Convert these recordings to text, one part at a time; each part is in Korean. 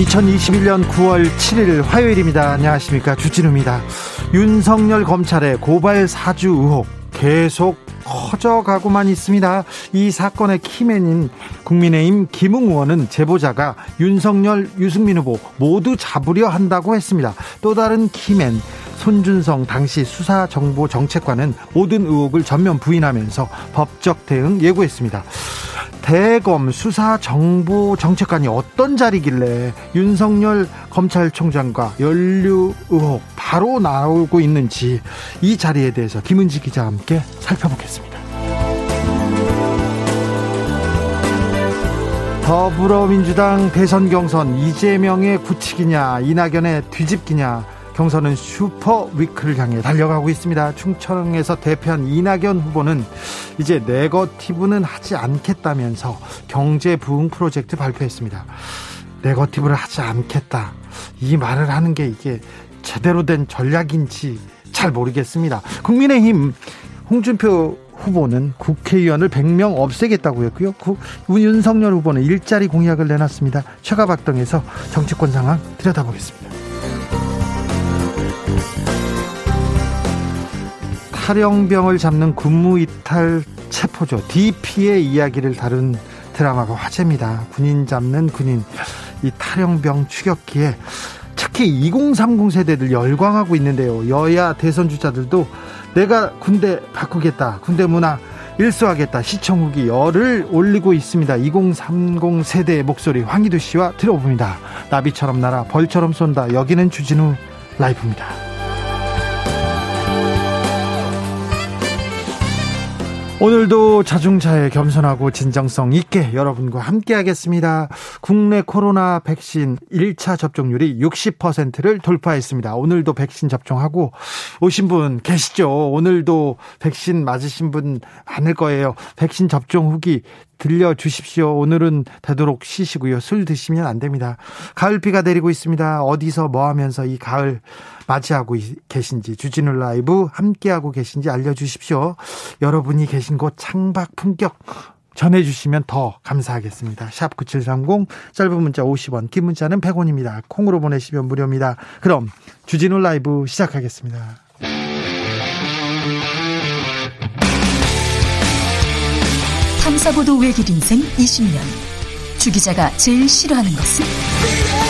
2021년 9월 7일 화요일입니다. 안녕하십니까. 주진우입니다. 윤석열 검찰의 고발 사주 의혹 계속 커져가고만 있습니다. 이 사건의 키맨인 국민의힘 김웅 의원은 제보자가 윤석열, 유승민 후보 모두 잡으려 한다고 했습니다. 또 다른 키맨 손준성 당시 수사정보정책관은 모든 의혹을 전면 부인하면서 법적 대응 예고했습니다. 대검 수사 정보 정책관이 어떤 자리길래 윤석열 검찰총장과 연루 의혹 바로 나오고 있는지 이 자리에 대해서 김은지 기자와 함께 살펴보겠습니다. 더불어민주당 대선 경선 이재명의 굳히기냐 이낙연의 뒤집기냐 경선은 슈퍼 위크를 향해 달려가고 있습니다. 충청에서 대표한 이낙연 후보는 이제 네거티브는 하지 않겠다면서 경제 부흥 프로젝트 발표했습니다. 네거티브를 하지 않겠다. 이 말을 하는 게 이게 제대로 된 전략인지 잘 모르겠습니다. 국민의힘 홍준표 후보는 국회의원을 100명 없애겠다고 했고요. 윤석열 후보는 일자리 공약을 내놨습니다. 최가박동에서 정치권 상황 들여다보겠습니다. 탈영병을 잡는 군무이탈 체포조 DP의 이야기를 다룬 드라마가 화제입니다. 군인 잡는 군인 이 탈영병 추격기에 특히 2030 세대들 열광하고 있는데요. 여야 대선 주자들도 내가 군대 바꾸겠다. 군대 문화 일수하겠다. 시청 후기 열을 올리고 있습니다. 2030 세대의 목소리 황희두 씨와 들어봅니다. 나비처럼 날아 벌처럼 쏜다. 여기는 주진우 라이브입니다. 오늘도 자중차에 겸손하고 진정성 있게 여러분과 함께 하겠습니다. 국내 코로나 백신 1차 접종률이 60%를 돌파했습니다. 오늘도 백신 접종하고 오신 분 계시죠? 오늘도 백신 맞으신 분 많을 거예요. 백신 접종 후기 들려주십시오. 오늘은 되도록 쉬시고요. 술 드시면 안 됩니다. 가을비가 내리고 있습니다. 어디서 뭐 하면서 이 가을 맞이하고 계신지 주진우 라이브 함께하고 계신지 알려주십시오. 여러분이 계신 곳 창밖 품격 전해주시면 더 감사하겠습니다. 샵 9730 짧은 문자 50원 긴 문자는 100원입니다. 콩으로 보내시면 무료입니다. 그럼 주진우 라이브 시작하겠습니다. 탐사보도 외길 인생 20년. 주 기자가 제일 싫어하는 것은?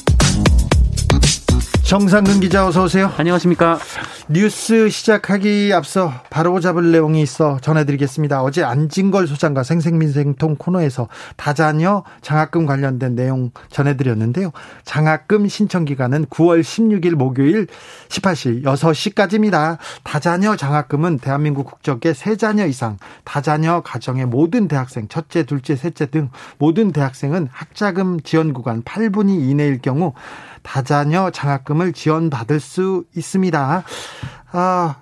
정상근 기자 어서 오세요. 안녕하십니까. 뉴스 시작하기 앞서 바로 잡을 내용이 있어 전해드리겠습니다. 어제 안진걸 소장과 생생민생통 코너에서 다자녀 장학금 관련된 내용 전해드렸는데요. 장학금 신청 기간은 9월 16일 목요일 18시 6시까지입니다. 다자녀 장학금은 대한민국 국적의 세자녀 이상 다자녀 가정의 모든 대학생 첫째, 둘째, 셋째 등 모든 대학생은 학자금 지원 구간 8분위 이내일 경우 다자녀 장학금을 지원받을 수 있습니다. 아,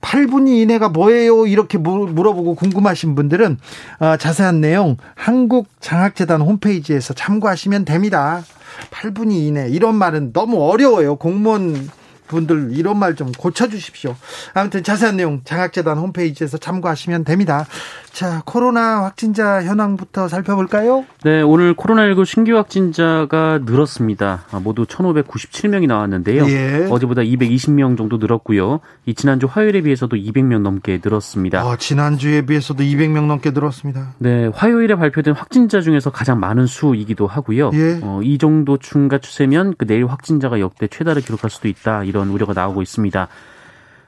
8분위 이내가 뭐예요? 이렇게 물어보고 궁금하신 분들은 어, 자세한 내용 한국장학재단 홈페이지에서 참고하시면 됩니다. 8분위 이내 이런 말은 너무 어려워요. 공무원 분들 이런 말 좀 고쳐주십시오. 아무튼 자세한 내용 장학재단 홈페이지에서 참고하시면 됩니다. 자, 코로나 확진자 현황부터 살펴볼까요? 네, 오늘 코로나19 신규 확진자가 늘었습니다. 아, 모두 1,597명이 나왔는데요. 예. 어제보다 220명 정도 늘었고요. 이 지난주 화요일에 비해서도 200명 넘게 늘었습니다. 아, 지난주에 비해서도 200명 넘게 늘었습니다. 네, 화요일에 발표된 확진자 중에서 가장 많은 수이기도 하고요. 예. 어, 이 정도 증가 추세면 그 내일 확진자가 역대 최다를 기록할 수도 있다. 이런 우려가 나오고 있습니다.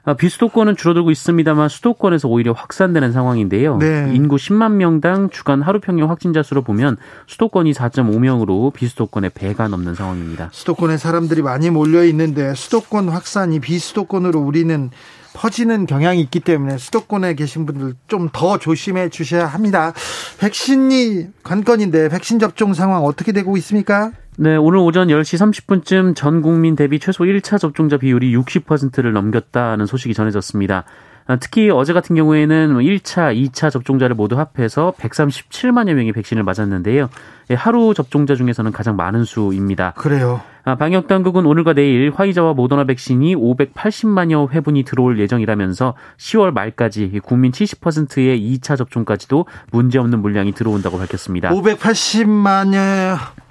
아, 비수도권은 줄어들고 있습니다만 수도권에서 오히려 확산되는 상황인데요. 네. 인구 10만 명당 주간 하루 평균 확진자 수로 보면 수도권이 4.5명으로 비수도권의 배가 넘는 상황입니다. 수도권에 사람들이 많이 몰려 있는데 수도권 확산이 비수도권으로 우리는 퍼지는 경향이 있기 때문에 수도권에 계신 분들 좀 더 조심해 주셔야 합니다. 백신이 관건인데 백신 접종 상황 어떻게 되고 있습니까? 네, 오늘 오전 10시 30분쯤 전 국민 대비 최소 1차 접종자 비율이 60%를 넘겼다는 소식이 전해졌습니다. 아, 특히 어제 같은 경우에는 1차, 2차 접종자를 모두 합해서 137만여 명이 백신을 맞았는데요. 예, 하루 접종자 중에서는 가장 많은 수입니다. 그래요. 아, 방역 당국은 오늘과 내일 화이자와 모더나 백신이 580만여 회분이 들어올 예정이라면서 10월 말까지 국민 70%의 2차 접종까지도 문제없는 물량이 들어온다고 밝혔습니다. 580만여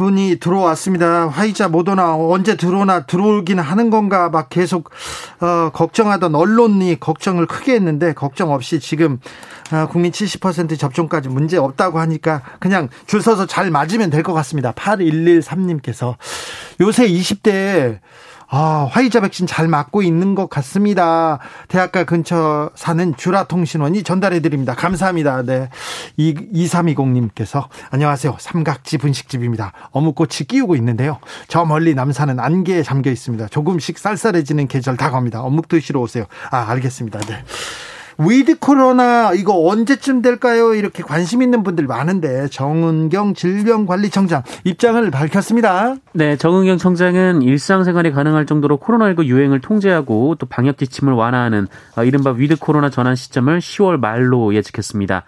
분이 들어왔습니다. 화이자 모더나 언제 들어오나 들어오긴 하는 건가 막 계속 어, 걱정하던 언론이 걱정을 크게 했는데 걱정 없이 지금 어, 국민 70% 접종까지 문제 없다고 하니까 그냥 줄 서서 잘 맞으면 될 것 같습니다. 8113님께서 요새 20대에 아, 화이자 백신 잘 맞고 있는 것 같습니다. 대학가 근처 사는 주라통신원이 전달해 드립니다. 감사합니다. 네. 2320님께서 안녕하세요. 삼각지 분식집입니다. 어묵꼬치 끼우고 있는데요. 저 멀리 남산은 안개에 잠겨 있습니다. 조금씩 쌀쌀해지는 계절 다가옵니다. 어묵 드시러 오세요. 아, 알겠습니다. 네. 위드 코로나 이거 언제쯤 될까요? 이렇게 관심 있는 분들 많은데 정은경 질병관리청장 입장을 밝혔습니다. 네, 정은경 청장은 일상생활이 가능할 정도로 코로나19 유행을 통제하고 또 방역 지침을 완화하는 어, 이른바 위드 코로나 전환 시점을 10월 말로 예측했습니다.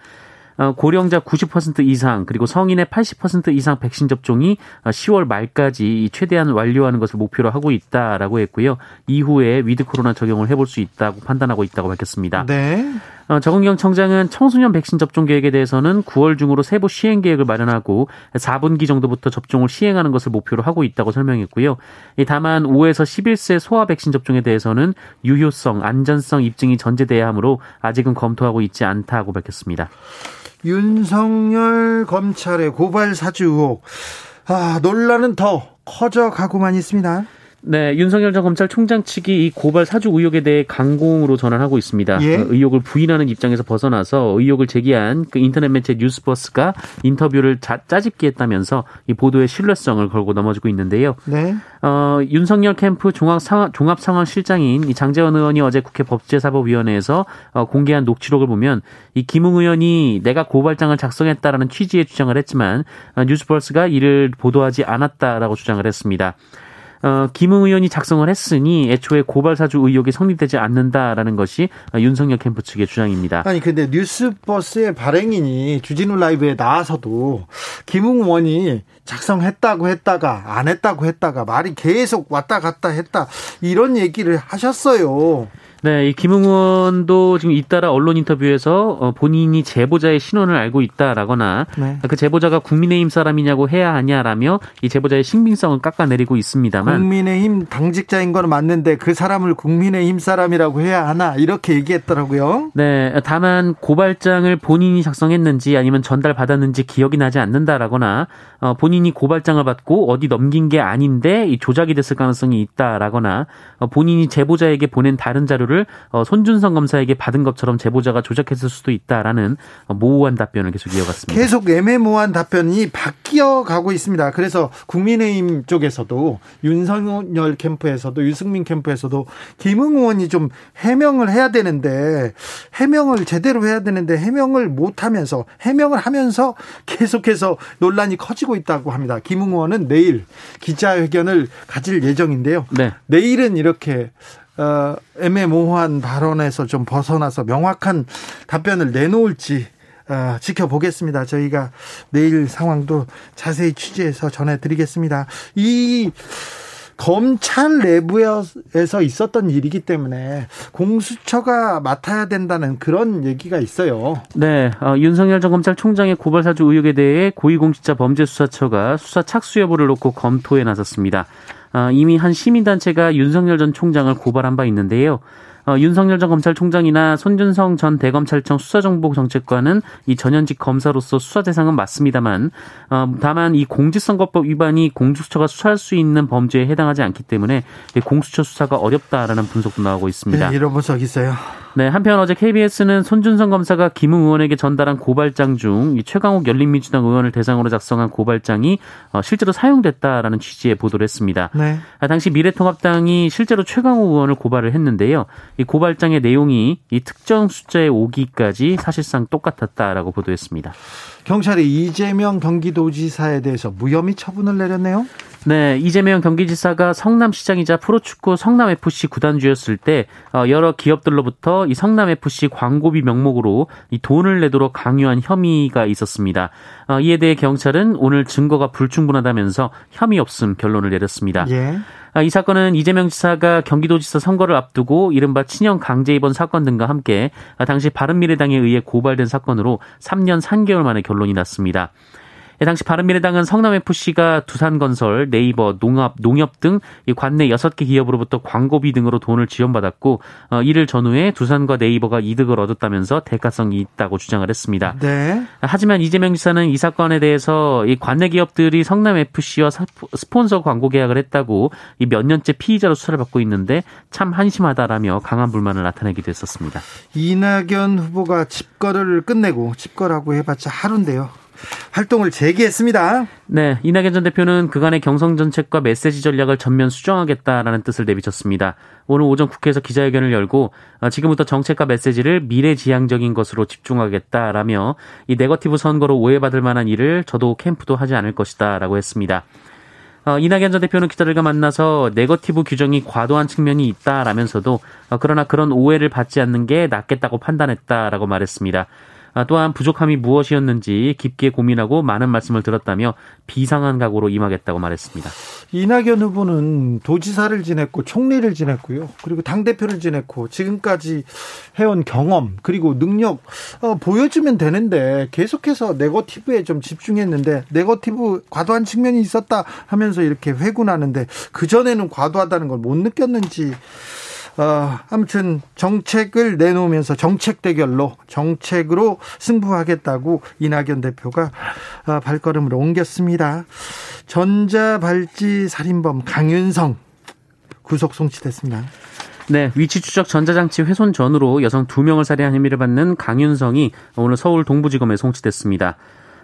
어, 고령자 90% 이상 그리고 성인의 80% 이상 백신 접종이 10월 어, 말까지 최대한 완료하는 것을 목표로 하고 있다라고 했고요. 이후에 위드 코로나 적용을 해볼 수 있다고 판단하고 있다고 밝혔습니다. 네. 어, 정은경 청장은 청소년 백신 접종 계획에 대해서는 9월 중으로 세부 시행 계획을 마련하고 4분기 정도부터 접종을 시행하는 것을 목표로 하고 있다고 설명했고요. 다만 5에서 11세 소아 백신 접종에 대해서는 유효성, 안전성 입증이 전제돼야 하므로 아직은 검토하고 있지 않다고 밝혔습니다. 윤석열 검찰의 고발 사주 의혹. 아, 논란은 더 커져가고만 있습니다. 네, 윤석열 전 검찰총장 측이 이 고발 사주 의혹에 대해 강공으로 전환하고 있습니다. 예? 어, 의혹을 부인하는 입장에서 벗어나서 의혹을 제기한 그 인터넷 매체 뉴스버스가 인터뷰를 자, 짜집기 했다면서 이 보도의 신뢰성을 걸고 넘어지고 있는데요. 네. 어, 윤석열 캠프 종합 상황, 종합 상황 실장인 이 장재원 의원이 어제 국회 법제사법위원회에서 어, 공개한 녹취록을 보면 이 김웅 의원이 내가 고발장을 작성했다라는 취지의 주장을 했지만 어, 뉴스버스가 이를 보도하지 않았다라고 주장을 했습니다. 어, 김웅 의원이 작성을 했으니 애초에 고발 사주 의혹이 성립되지 않는다라는 것이 윤석열 캠프 측의 주장입니다. 아니 근데 뉴스버스의 발행인이 주진우 라이브에 나와서도 김웅 의원이 작성했다고 했다가 안 했다고 했다가 말이 계속 왔다 갔다 했다 이런 얘기를 하셨어요. 네, 이 김웅 의원도 지금 잇따라 언론 인터뷰에서 어, 본인이 제보자의 신원을 알고 있다라거나 네. 그 제보자가 국민의힘 사람이냐고 해야 하냐라며 이 제보자의 신빙성을 깎아내리고 있습니다만 국민의힘 당직자인 건 맞는데 그 사람을 국민의힘 사람이라고 해야 하나 이렇게 얘기했더라고요. 네, 다만 고발장을 본인이 작성했는지 아니면 전달 받았는지 기억이 나지 않는다라거나 어, 본인이 고발장을 받고 어디 넘긴 게 아닌데 이 조작이 됐을 가능성이 있다라거나 어, 본인이 제보자에게 보낸 다른 자료를 어, 손준성 검사에게 받은 것처럼 제보자가 조작했을 수도 있다라는 어, 모호한 답변을 계속 이어갔습니다. 계속 애매모호한 답변이 바뀌어 가고 있습니다. 그래서 국민의힘 쪽에서도 윤석열 캠프에서도 유승민 캠프에서도 김웅 의원이 좀 해명을 해야 되는데 해명을 제대로 해야 되는데 해명을 못 하면서 해명을 하면서 계속해서 논란이 커지고 있다고 합니다. 김웅 의원은 내일 기자회견을 가질 예정인데요. 네. 내일은 이렇게 어, 애매모호한 발언에서 좀 벗어나서 명확한 답변을 내놓을지 어, 지켜보겠습니다. 저희가 내일 상황도 자세히 취재해서 전해드리겠습니다. 이 검찰 내부에서 있었던 일이기 때문에 공수처가 맡아야 된다는 그런 얘기가 있어요. 네, 어, 윤석열 전 검찰총장의 고발 사주 의혹에 대해 고위공직자 범죄수사처가 수사 착수 여부를 놓고 검토에 나섰습니다. 어, 이미 한 시민단체가 윤석열 전 총장을 고발한 바 있는데요. 어, 윤석열 전 검찰총장이나 손준성 전 대검찰청 수사정보정책관은 이 전현직 검사로서 수사 대상은 맞습니다만 어, 다만 이 공직선거법 위반이 공수처가 수사할 수 있는 범죄에 해당하지 않기 때문에 공수처 수사가 어렵다라는 분석도 나오고 있습니다. 네, 이런 분석 있어요. 네, 한편 어제 KBS는 손준성 검사가 김웅 의원에게 전달한 고발장 중 최강욱 열린민주당 의원을 대상으로 작성한 고발장이 어, 실제로 사용됐다라는 취지의 보도를 했습니다. 네. 아, 당시 미래통합당이 실제로 최강욱 의원을 고발을 했는데요. 이 고발장의 내용이 이 특정 숫자의 오기까지 사실상 똑같았다라고 보도했습니다. 경찰이 이재명 경기도지사에 대해서 무혐의 처분을 내렸네요. 네, 이재명 경기지사가 성남시장이자 프로축구 성남FC 구단주였을 때 어, 여러 기업들로부터 이 성남FC 광고비 명목으로 이 돈을 내도록 강요한 혐의가 있었습니다. 어, 이에 대해 경찰은 오늘 증거가 불충분하다면서 혐의 없음 결론을 내렸습니다. 예. 아, 이 사건은 이재명 지사가 경기도지사 선거를 앞두고 이른바 친형 강제 입원 사건 등과 함께 아, 당시 바른미래당에 의해 고발된 사건으로 3년 3개월 만에 결론이 났습니다. 예, 당시 바른미래당은 성남FC가 두산건설, 네이버, 농업, 농협 등 관내 6개 기업으로부터 광고비 등으로 돈을 지원받았고 어, 이를 전후에 두산과 네이버가 이득을 얻었다면서 대가성이 있다고 주장을 했습니다. 네. 하지만 이재명 지사는 이 사건에 대해서 이 관내 기업들이 성남FC와 스폰서 광고 계약을 했다고 몇 년째 피의자로 수사를 받고 있는데 참 한심하다라며 강한 불만을 나타내기도 했었습니다. 이낙연 후보가 집거를 끝내고 집거라고 해봤자 하루인데요. 활동을 재개했습니다. 네, 이낙연 전 대표는 그간의 경성 정책과 메시지 전략을 전면 수정하겠다라는 뜻을 내비쳤습니다. 오늘 오전 국회에서 기자회견을 열고 어, 지금부터 정책과 메시지를 미래지향적인 것으로 집중하겠다라며 이 네거티브 선거로 오해받을 만한 일을 저도 캠프도 하지 않을 것이다라고 했습니다. 어, 이낙연 전 대표는 기자들과 만나서 네거티브 규정이 과도한 측면이 있다라면서도 어, 그러나 그런 오해를 받지 않는 게 낫겠다고 판단했다라고 말했습니다. 아, 또한 부족함이 무엇이었는지 깊게 고민하고 많은 말씀을 들었다며 비상한 각오로 임하겠다고 말했습니다. 이낙연 후보는 도지사를 지냈고 총리를 지냈고요. 그리고 당대표를 지냈고 지금까지 해온 경험 그리고 능력 어, 보여주면 되는데 계속해서 네거티브에 좀 집중했는데 네거티브 과도한 측면이 있었다 하면서 이렇게 회군하는데 그전에는 과도하다는 걸 못 느꼈는지 어, 아무튼 정책을 내놓으면서 정책 대결로 정책으로 승부하겠다고 이낙연 대표가 어, 발걸음을 옮겼습니다. 전자발찌 살인범 강윤성 구속 송치됐습니다. 네, 위치 추적 전자장치 훼손 전으로 여성 두명을 살해한 혐의를 받는 강윤성이 오늘 서울 동부지검에 송치됐습니다.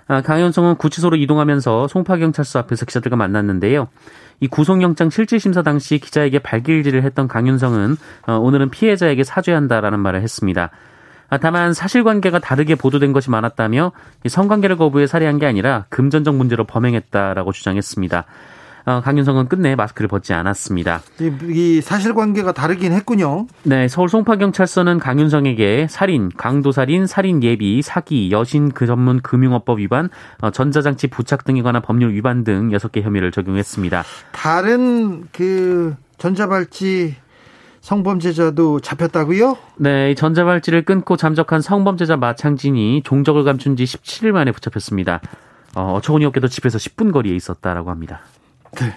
아, 강윤성은 구치소로 이동하면서 송파경찰서 앞에서 기자들과 만났는데요. 이 구속영장 실질심사 당시 기자에게 발길질을 했던 강윤성은 어, 오늘은 피해자에게 사죄한다라는 말을 했습니다. 아, 다만 사실관계가 다르게 보도된 것이 많았다며 성관계를 거부해 살해한 게 아니라 금전적 문제로 범행했다라고 주장했습니다. 어, 강윤성은 끝내 마스크를 벗지 않았습니다. 이, 이 사실관계가 다르긴 했군요. 네, 서울 송파경찰서는 강윤성에게 살인, 강도살인, 살인 예비, 사기, 여신 그 전문 금융업법 위반, 어, 전자장치 부착 등에 관한 법률 위반 등 6개 혐의를 적용했습니다. 다른 그 전자발찌 성범죄자도 잡혔다고요? 네, 전자발찌를 끊고 잠적한 성범죄자 마창진이 종적을 감춘 지 17일 만에 붙잡혔습니다. 어, 어처구니 없게도 집에서 10분 거리에 있었다라고 합니다. 네.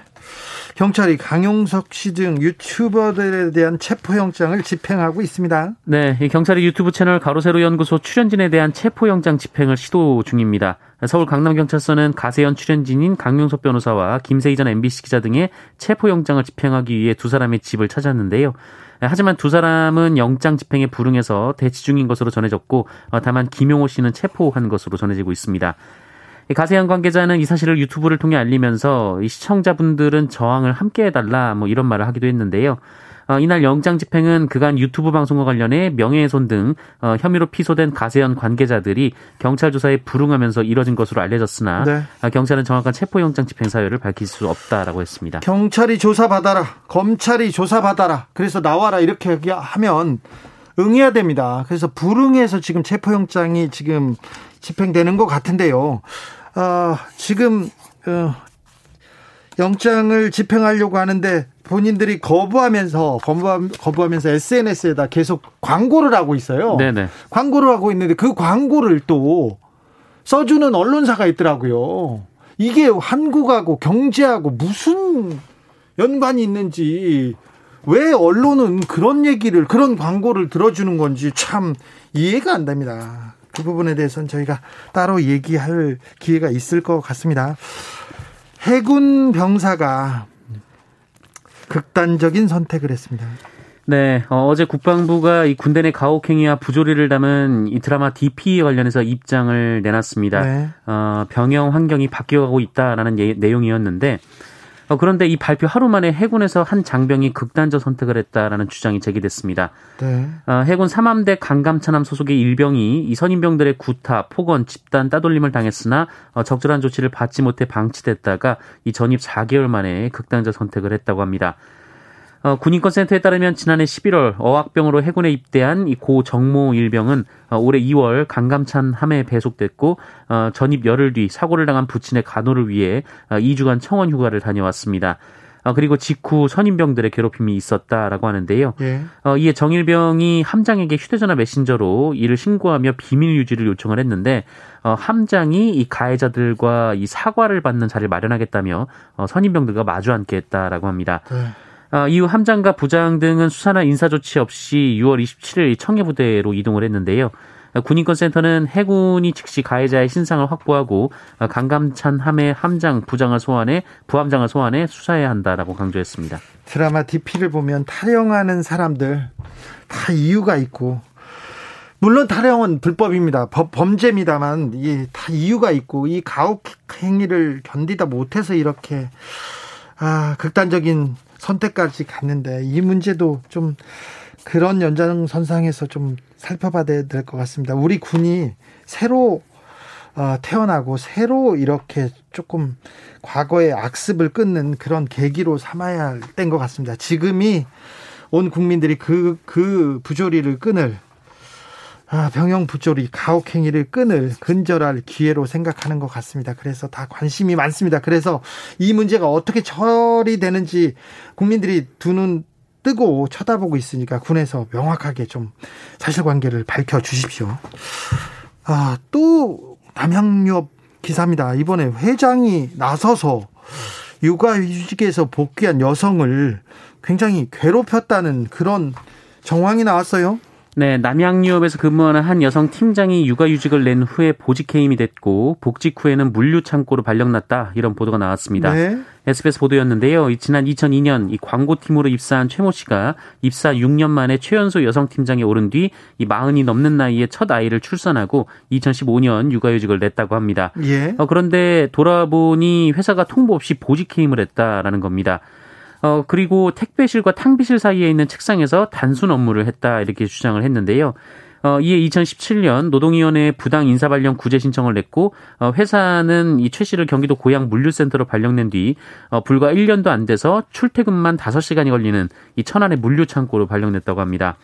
경찰이 강용석 씨 등 유튜버들에 대한 체포영장을 집행하고 있습니다. 네, 경찰이 유튜브 채널 가로세로 연구소 출연진에 대한 체포영장 집행을 시도 중입니다. 서울 강남경찰서는 가세현 출연진인 강용석 변호사와 김세희 전 MBC 기자 등의 체포영장을 집행하기 위해 두 사람의 집을 찾았는데요. 하지만 두 사람은 영장 집행에 불응해서 대치 중인 것으로 전해졌고 다만 김용호 씨는 체포한 것으로 전해지고 있습니다. 가세현 관계자는 이 사실을 유튜브를 통해 알리면서 이 시청자분들은 저항을 함께 해달라 뭐 이런 말을 하기도 했는데요. 어, 이날 영장 집행은 그간 유튜브 방송과 관련해 명예훼손 등 어, 혐의로 피소된 가세현 관계자들이 경찰 조사에 불응하면서 이뤄진 것으로 알려졌으나 네. 어, 경찰은 정확한 체포영장 집행 사유를 밝힐 수 없다라고 했습니다. 경찰이 조사받아라, 검찰이 조사받아라, 그래서 나와라 이렇게 하면 응해야 됩니다. 그래서 불응해서 지금 체포영장이 지금 집행되는 것 같은데요. 어, 지금 어, 영장을 집행하려고 하는데 본인들이 거부하면서 거부하, 면서 SNS에다 계속 광고를 하고 있어요. 네네. 광고를 하고 있는데 그 광고를 또 써주는 언론사가 있더라고요. 이게 한국하고 경제하고 무슨 연관이 있는지 왜 언론은 그런 얘기를 그런 광고를 들어주는 건지 참 이해가 안 됩니다. 그 부분에 대해서는 저희가 따로 얘기할 기회가 있을 것 같습니다. 해군 병사가 극단적인 선택을 했습니다. 네, 어, 제 국방부가 이 군대 내 가혹행위와 부조리를 담은 이 드라마 DP 관련해서 입장을 내놨습니다. 네. 어, 병영 환경이 바뀌어가고 있다라는 예, 내용이었는데 어, 그런데 이 발표 하루 만에 해군에서 한 장병이 극단적 선택을 했다라는 주장이 제기됐습니다. 네. 어, 해군 3함대 강감차남 소속의 일병이 이 선임병들의 구타, 폭언, 집단 따돌림을 당했으나 어, 적절한 조치를 받지 못해 방치됐다가 이 전입 4개월 만에 극단적 선택을 했다고 합니다. 어, 군인권센터에 따르면 지난해 11월 어학병으로 해군에 입대한 이 고 정모 일병은 어, 올해 2월 강감찬 함에 배속됐고 어, 전입 열흘 뒤 사고를 당한 부친의 간호를 위해 어, 2주간 청원 휴가를 다녀왔습니다. 어, 그리고 직후 선임병들의 괴롭힘이 있었다라고 하는데요. 예. 어, 이에 정일병이 함장에게 휴대전화 메신저로 이를 신고하며 비밀 유지를 요청을 했는데 어, 함장이 이 가해자들과 이 사과를 받는 자리를 마련하겠다며 어, 선임병들과 마주 앉게 했다라고 합니다. 네. 어, 이후 함장과 부장 등은 수사나 인사 조치 없이 6월 27일 청해부대로 이동을 했는데요. 군인권센터는 해군이 즉시 가해자의 신상을 확보하고 강감찬 함의 함장, 부장을 소환해 부함장을 소환해 수사해야 한다라고 강조했습니다. 드라마 DP를 보면 탈영하는 사람들 다 이유가 있고 물론 탈영은 불법입니다. 법, 범죄입니다만 이게 다 이유가 있고 이 가혹 행위를 견디다 못해서 이렇게 아 극단적인 선택까지 갔는데 이 문제도 좀 그런 연장선상에서 좀 살펴봐야 될 것 같습니다. 우리 군이 새로 어, 태어나고 새로 이렇게 조금 과거의 악습을 끊는 그런 계기로 삼아야 할 때인 것 같습니다. 지금이 온 국민들이 그, 그 부조리를 끊을 아, 병영 부조리 가혹행위를 끊을 근절할 기회로 생각하는 것 같습니다. 그래서 다 관심이 많습니다. 그래서 이 문제가 어떻게 처리되는지 국민들이 두 눈 뜨고 쳐다보고 있으니까 군에서 명확하게 좀 사실관계를 밝혀 주십시오. 아, 또 남양유업 기사입니다. 이번에 회장이 나서서 육아휴직에서 복귀한 여성을 굉장히 괴롭혔다는 그런 정황이 나왔어요. 네, 남양유업에서 근무하는 한 여성 팀장이 육아휴직을 낸 후에 보직해임이 됐고 복직 후에는 물류 창고로 발령났다 이런 보도가 나왔습니다. 네. SBS 보도였는데요. 지난 2002년 이 광고팀으로 입사한 최모 씨가 입사 6년 만에 최연소 여성 팀장에 오른 뒤 이 마흔이 넘는 나이에 첫 아이를 출산하고 2015년 육아휴직을 냈다고 합니다. 예. 어, 그런데 돌아보니 회사가 통보 없이 보직해임을 했다라는 겁니다. 어, 그리고 택배실과 탕비실 사이에 있는 책상에서 단순 업무를 했다 이렇게 주장을 했는데요. 어, 이에 2017년 노동위원회에 부당 인사 발령 구제 신청을 냈고 어, 회사는 이 최 씨를 경기도 고양 물류센터로 발령낸 뒤 어, 불과 1년도 안 돼서 출퇴근만 5시간이 걸리는 이 천안의 물류 창고로 발령냈다고 합니다.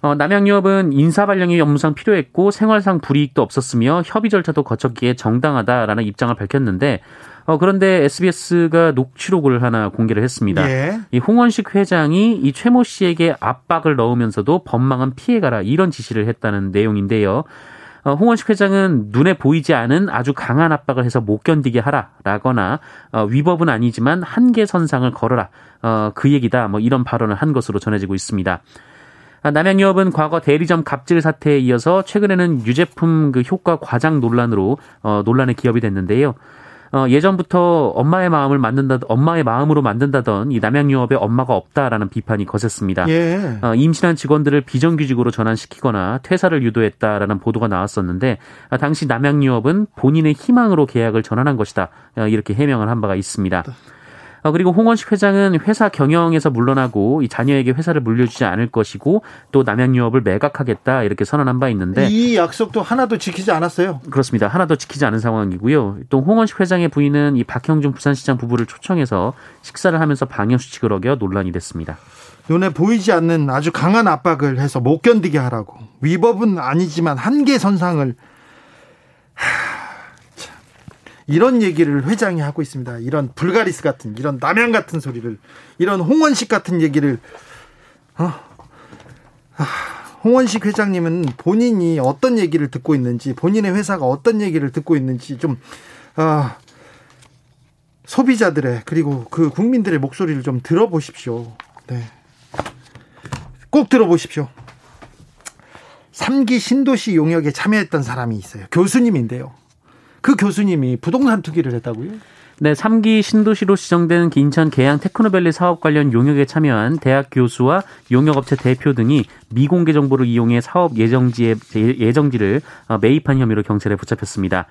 어, 남양유업은 인사 발령이 업무상 필요했고 생활상 불이익도 없었으며 협의 절차도 거쳤기에 정당하다라는 입장을 밝혔는데 어, 그런데 SBS가 녹취록을 하나 공개를 했습니다. 예. 이 홍원식 회장이 이 최모 씨에게 압박을 넣으면서도 법망은 피해가라 이런 지시를 했다는 내용인데요. 어, 홍원식 회장은 눈에 보이지 않은 아주 강한 압박을 해서 못 견디게 하라라거나 어, 위법은 아니지만 한계 선상을 걸어라 어, 그 얘기다 뭐 이런 발언을 한 것으로 전해지고 있습니다. 아, 남양유업은 과거 대리점 갑질 사태에 이어서 최근에는 유제품 그 효과 과장 논란으로 어, 논란의 기업이 됐는데요. 어, 예전부터 엄마의 마음을 만든다, 엄마의 마음으로 만든다던 이 남양유업에 엄마가 없다라는 비판이 거셌습니다. 예. 어, 임신한 직원들을 비정규직으로 전환시키거나 퇴사를 유도했다라는 보도가 나왔었는데 아, 당시 남양유업은 본인의 희망으로 계약을 전환한 것이다 어, 이렇게 해명을 한 바가 있습니다. 어, 그리고 홍원식 회장은 회사 경영에서 물러나고 이 자녀에게 회사를 물려주지 않을 것이고 또 남양유업을 매각하겠다 이렇게 선언한 바 있는데 이 약속도 하나도 지키지 않았어요. 그렇습니다. 하나도 지키지 않은 상황이고요. 또 홍원식 회장의 부인은 이 박형준 부산시장 부부를 초청해서 식사를 하면서 방역 수칙을 어겨 논란이 됐습니다. 눈에 보이지 않는 아주 강한 압박을 해서 못 견디게 하라고 위법은 아니지만 한계 선상을 하... 이런 얘기를 회장이 하고 있습니다. 이런 불가리스 같은 이런 남양 같은 소리를 이런 홍원식 같은 얘기를 어? 아, 홍원식 회장님은 본인이 어떤 얘기를 듣고 있는지 본인의 회사가 어떤 얘기를 듣고 있는지 좀 어, 소비자들의 그리고 그 국민들의 목소리를 좀 들어보십시오. 네. 꼭 들어보십시오. 3기 신도시 용역에 참여했던 사람이 있어요. 교수님인데요. 그 교수님이 부동산 투기를 했다고요? 네, 3기 신도시로 지정된 인천 계양 테크노밸리 사업 관련 용역에 참여한 대학 교수와 용역업체 대표 등이 미공개 정보를 이용해 사업 예정지에 예정지를 매입한 혐의로 경찰에 붙잡혔습니다.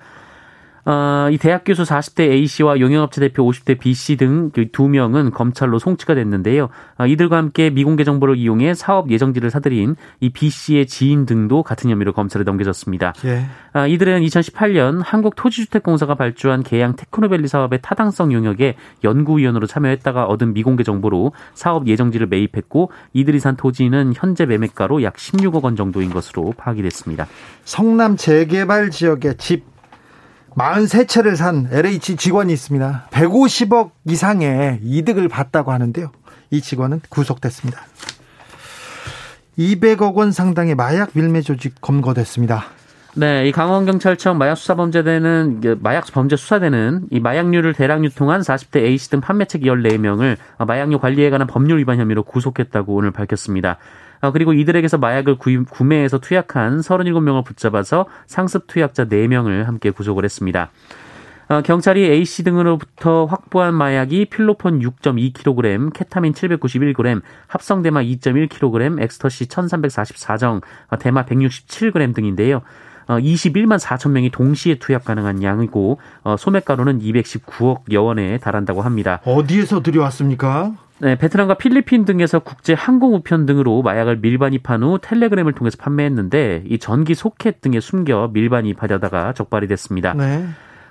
어, 이 대학 교수 40대 A씨와 용역업체 대표 50대 B씨 등 두 명은 검찰로 송치가 됐는데요. 어, 이들과 함께 미공개 정보를 이용해 사업 예정지를 사들인 이 B씨의 지인 등도 같은 혐의로 검찰에 넘겨졌습니다. 예. 어, 이들은 2018년 한국토지주택공사가 발주한 계양 테크노밸리 사업의 타당성 용역에 연구위원으로 참여했다가 얻은 미공개 정보로 사업 예정지를 매입했고 이들이 산 토지는 현재 매매가로 약 16억 원 정도인 것으로 파악이 됐습니다. 성남 재개발 지역의 집 43채를 산 LH 직원이 있습니다. 150억 이상의 이득을 봤다고 하는데요. 이 직원은 구속됐습니다. 200억 원 상당의 마약 밀매 조직 검거됐습니다. 네, 이 강원경찰청 마약수사범죄대는 마약 범죄 수사대는 이 마약류를 대량 유통한 40대 A씨 등 판매책 14명을 마약류 관리에 관한 법률 위반 혐의로 구속했다고 오늘 밝혔습니다. 어, 그리고 이들에게서 마약을 구매해서 투약한 37명을 붙잡아서 상습 투약자 4명을 함께 구속을 했습니다. 어, 경찰이 A씨 등으로부터 확보한 마약이 필로폰 6.2kg, 케타민 791g, 합성대마 2.1kg, 엑스터시 1344정, 어, 대마 167g 등인데요. 21만 4천 명이 동시에 투약 가능한 양이고 소매가로는 219억 여원에 달한다고 합니다. 어디에서 들여왔습니까? 네, 베트남과 필리핀 등에서 국제 항공 우편 등으로 마약을 밀반입한 후 텔레그램을 통해서 판매했는데 이 전기 소켓 등에 숨겨 밀반입하려다가 적발이 됐습니다. 네.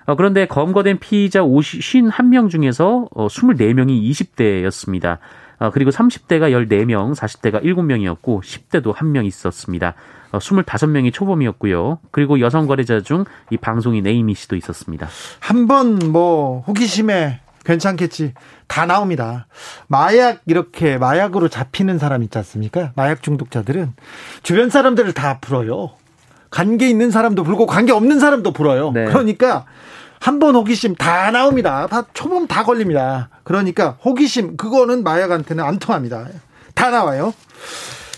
어, 그런데 검거된 피의자 51명 중에서 어, 24명이 20대였습니다. 어, 그리고 30대가 14명, 40대가 7명이었고 10대도 1명 있었습니다. 어, 25명이 초범이었고요. 그리고 여성 거래자 중 이 방송인 에이미 씨도 있었습니다. 한번 뭐 호기심에 괜찮겠지. 다 나옵니다. 마약 이렇게 마약으로 잡히는 사람 있지 않습니까? 마약 중독자들은 주변 사람들을 다 불어요. 관계 있는 사람도 불고 관계 없는 사람도 불어요. 네. 그러니까 한 번 호기심 다 나옵니다. 다 초범 다 걸립니다. 그러니까 호기심 그거는 마약한테는 안 통합니다. 다 나와요.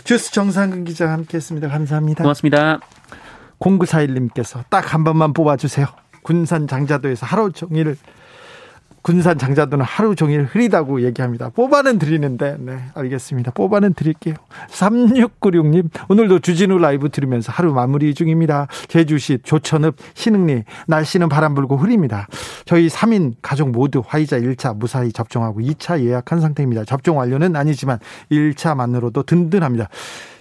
주스 정상근 기자 함께했습니다. 감사합니다. 고맙습니다. 0941님께서 딱 한 번만 뽑아주세요. 군산 장자도에서 하루 종일 군산 장자도는 하루 종일 흐리다고 얘기합니다. 뽑아는 드리는데, 네, 알겠습니다. 뽑아는 드릴게요. 3696님, 오늘도 주진우 라이브 들으면서 하루 마무리 중입니다. 제주시 조천읍 신흥리, 날씨는 바람 불고 흐립니다. 저희 3인 가족 모두 화이자 1차 무사히 접종하고 2차 예약한 상태입니다. 접종 완료는 아니지만 1차만으로도 든든합니다.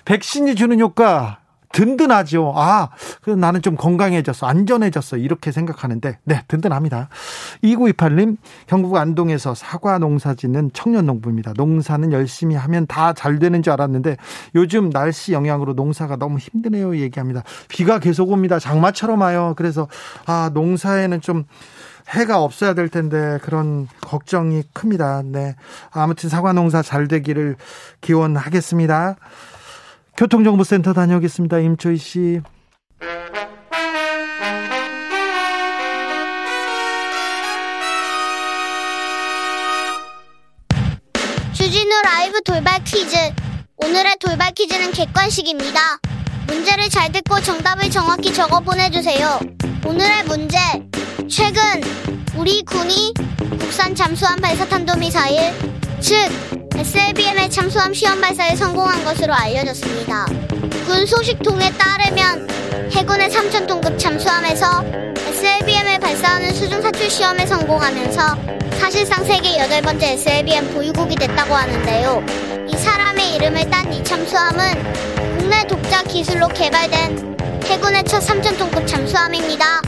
백신이 주는 효과 든든하죠. 아, 그 나는 좀 건강해졌어. 안전해졌어. 이렇게 생각하는데, 네, 든든합니다. 2928님, 경북 안동에서 사과 농사 짓는 청년 농부입니다. 농사는 열심히 하면 다 잘 되는 줄 알았는데, 요즘 날씨 영향으로 농사가 너무 힘드네요. 얘기합니다. 비가 계속 옵니다. 장마처럼 와요. 그래서, 아, 농사에는 좀, 해가 없어야 될 텐데 그런 걱정이 큽니다. 네. 아무튼 사과 농사 잘 되기를 기원하겠습니다. 교통정보센터 다녀오겠습니다. 임초희 씨. 주진우 라이브 돌발 퀴즈. 오늘의 돌발 퀴즈는 객관식입니다. 문제를 잘 듣고 정답을 정확히 적어 보내주세요. 오늘의 문제. 최근 우리 군이 국산 잠수함 발사탄도 미사일, 즉 SLBM의 잠수함 시험 발사에 성공한 것으로 알려졌습니다. 군 소식통에 따르면 해군의 3,000톤급 잠수함에서 SLBM을 발사하는 수중 사출 시험에 성공하면서 사실상 세계 여덟 번째 SLBM 보유국이 됐다고 하는데요. 이 사람의 이름을 딴이 잠수함은 국내 독자 기술로 개발된 해군의 첫 3,000톤급 잠수함입니다.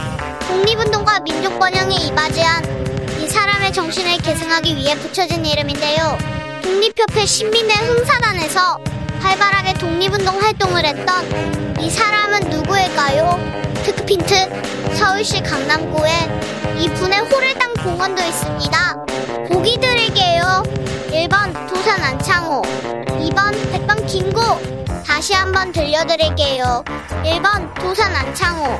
독립운동과 민족 번영에 이바지한 이 사람의 정신을 계승하기 위해 붙여진 이름인데요. 독립협회 신민회 흥사단에서 활발하게 독립운동 활동을 했던 이 사람은 누구일까요? 특 힌트 서울시 강남구에 이분에 호를당 공원도 있습니다. 보기 드릴게요. 1번 도산 안창호 2번 백방 김구 다시 한번 들려드릴게요. 1번 도산 안창호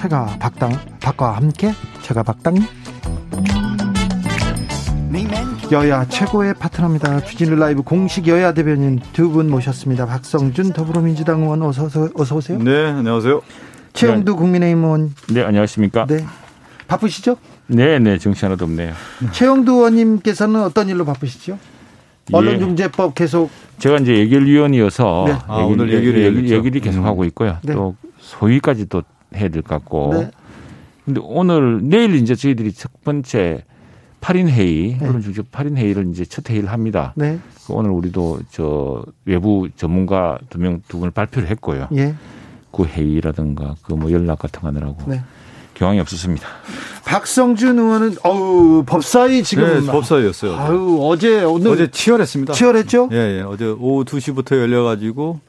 최가 박당 박과 함께 제가 박당 여야 최고의 파트너입니다. 주진우 라이브 공식 여야 대변인 두 분 모셨습니다. 박성준 더불어민주당 의원 어서 어서 오세요. 네, 안녕하세요. 최형두 국민의힘 의원. 네, 안녕하십니까? 네. 바쁘시죠? 네, 네, 정치 하나도 없네요. 최형두 의원님께서는 어떤 일로 바쁘시죠? 예. 언론중재법 계속 제가 이제 예결위원이어서 네. 아, 오늘 열렸죠. 예결이 계속 음. 하고 있고요. 네. 또 소위까지 또 해야 될 것 같고. 네. 근데 오늘 내일 이제 저희들이 첫 번째 8인 회의, 네. 언론중재 8인 회의를 이제 첫 회의를 합니다. 네. 그 오늘 우리도 저 외부 전문가 두 명 두 분을 발표를 했고요. 예. 그 회의라든가 그 뭐 연락 같은 거 하느라고 네. 경황이 없었습니다. 박성준 의원은 어우 법사위 지금 네, 법사위였어요. 어제. 아유 어제 오늘 어제 치열했습니다. 치열했죠? 예, 예. 어제 오후 2시부터 열려 가지고 뭐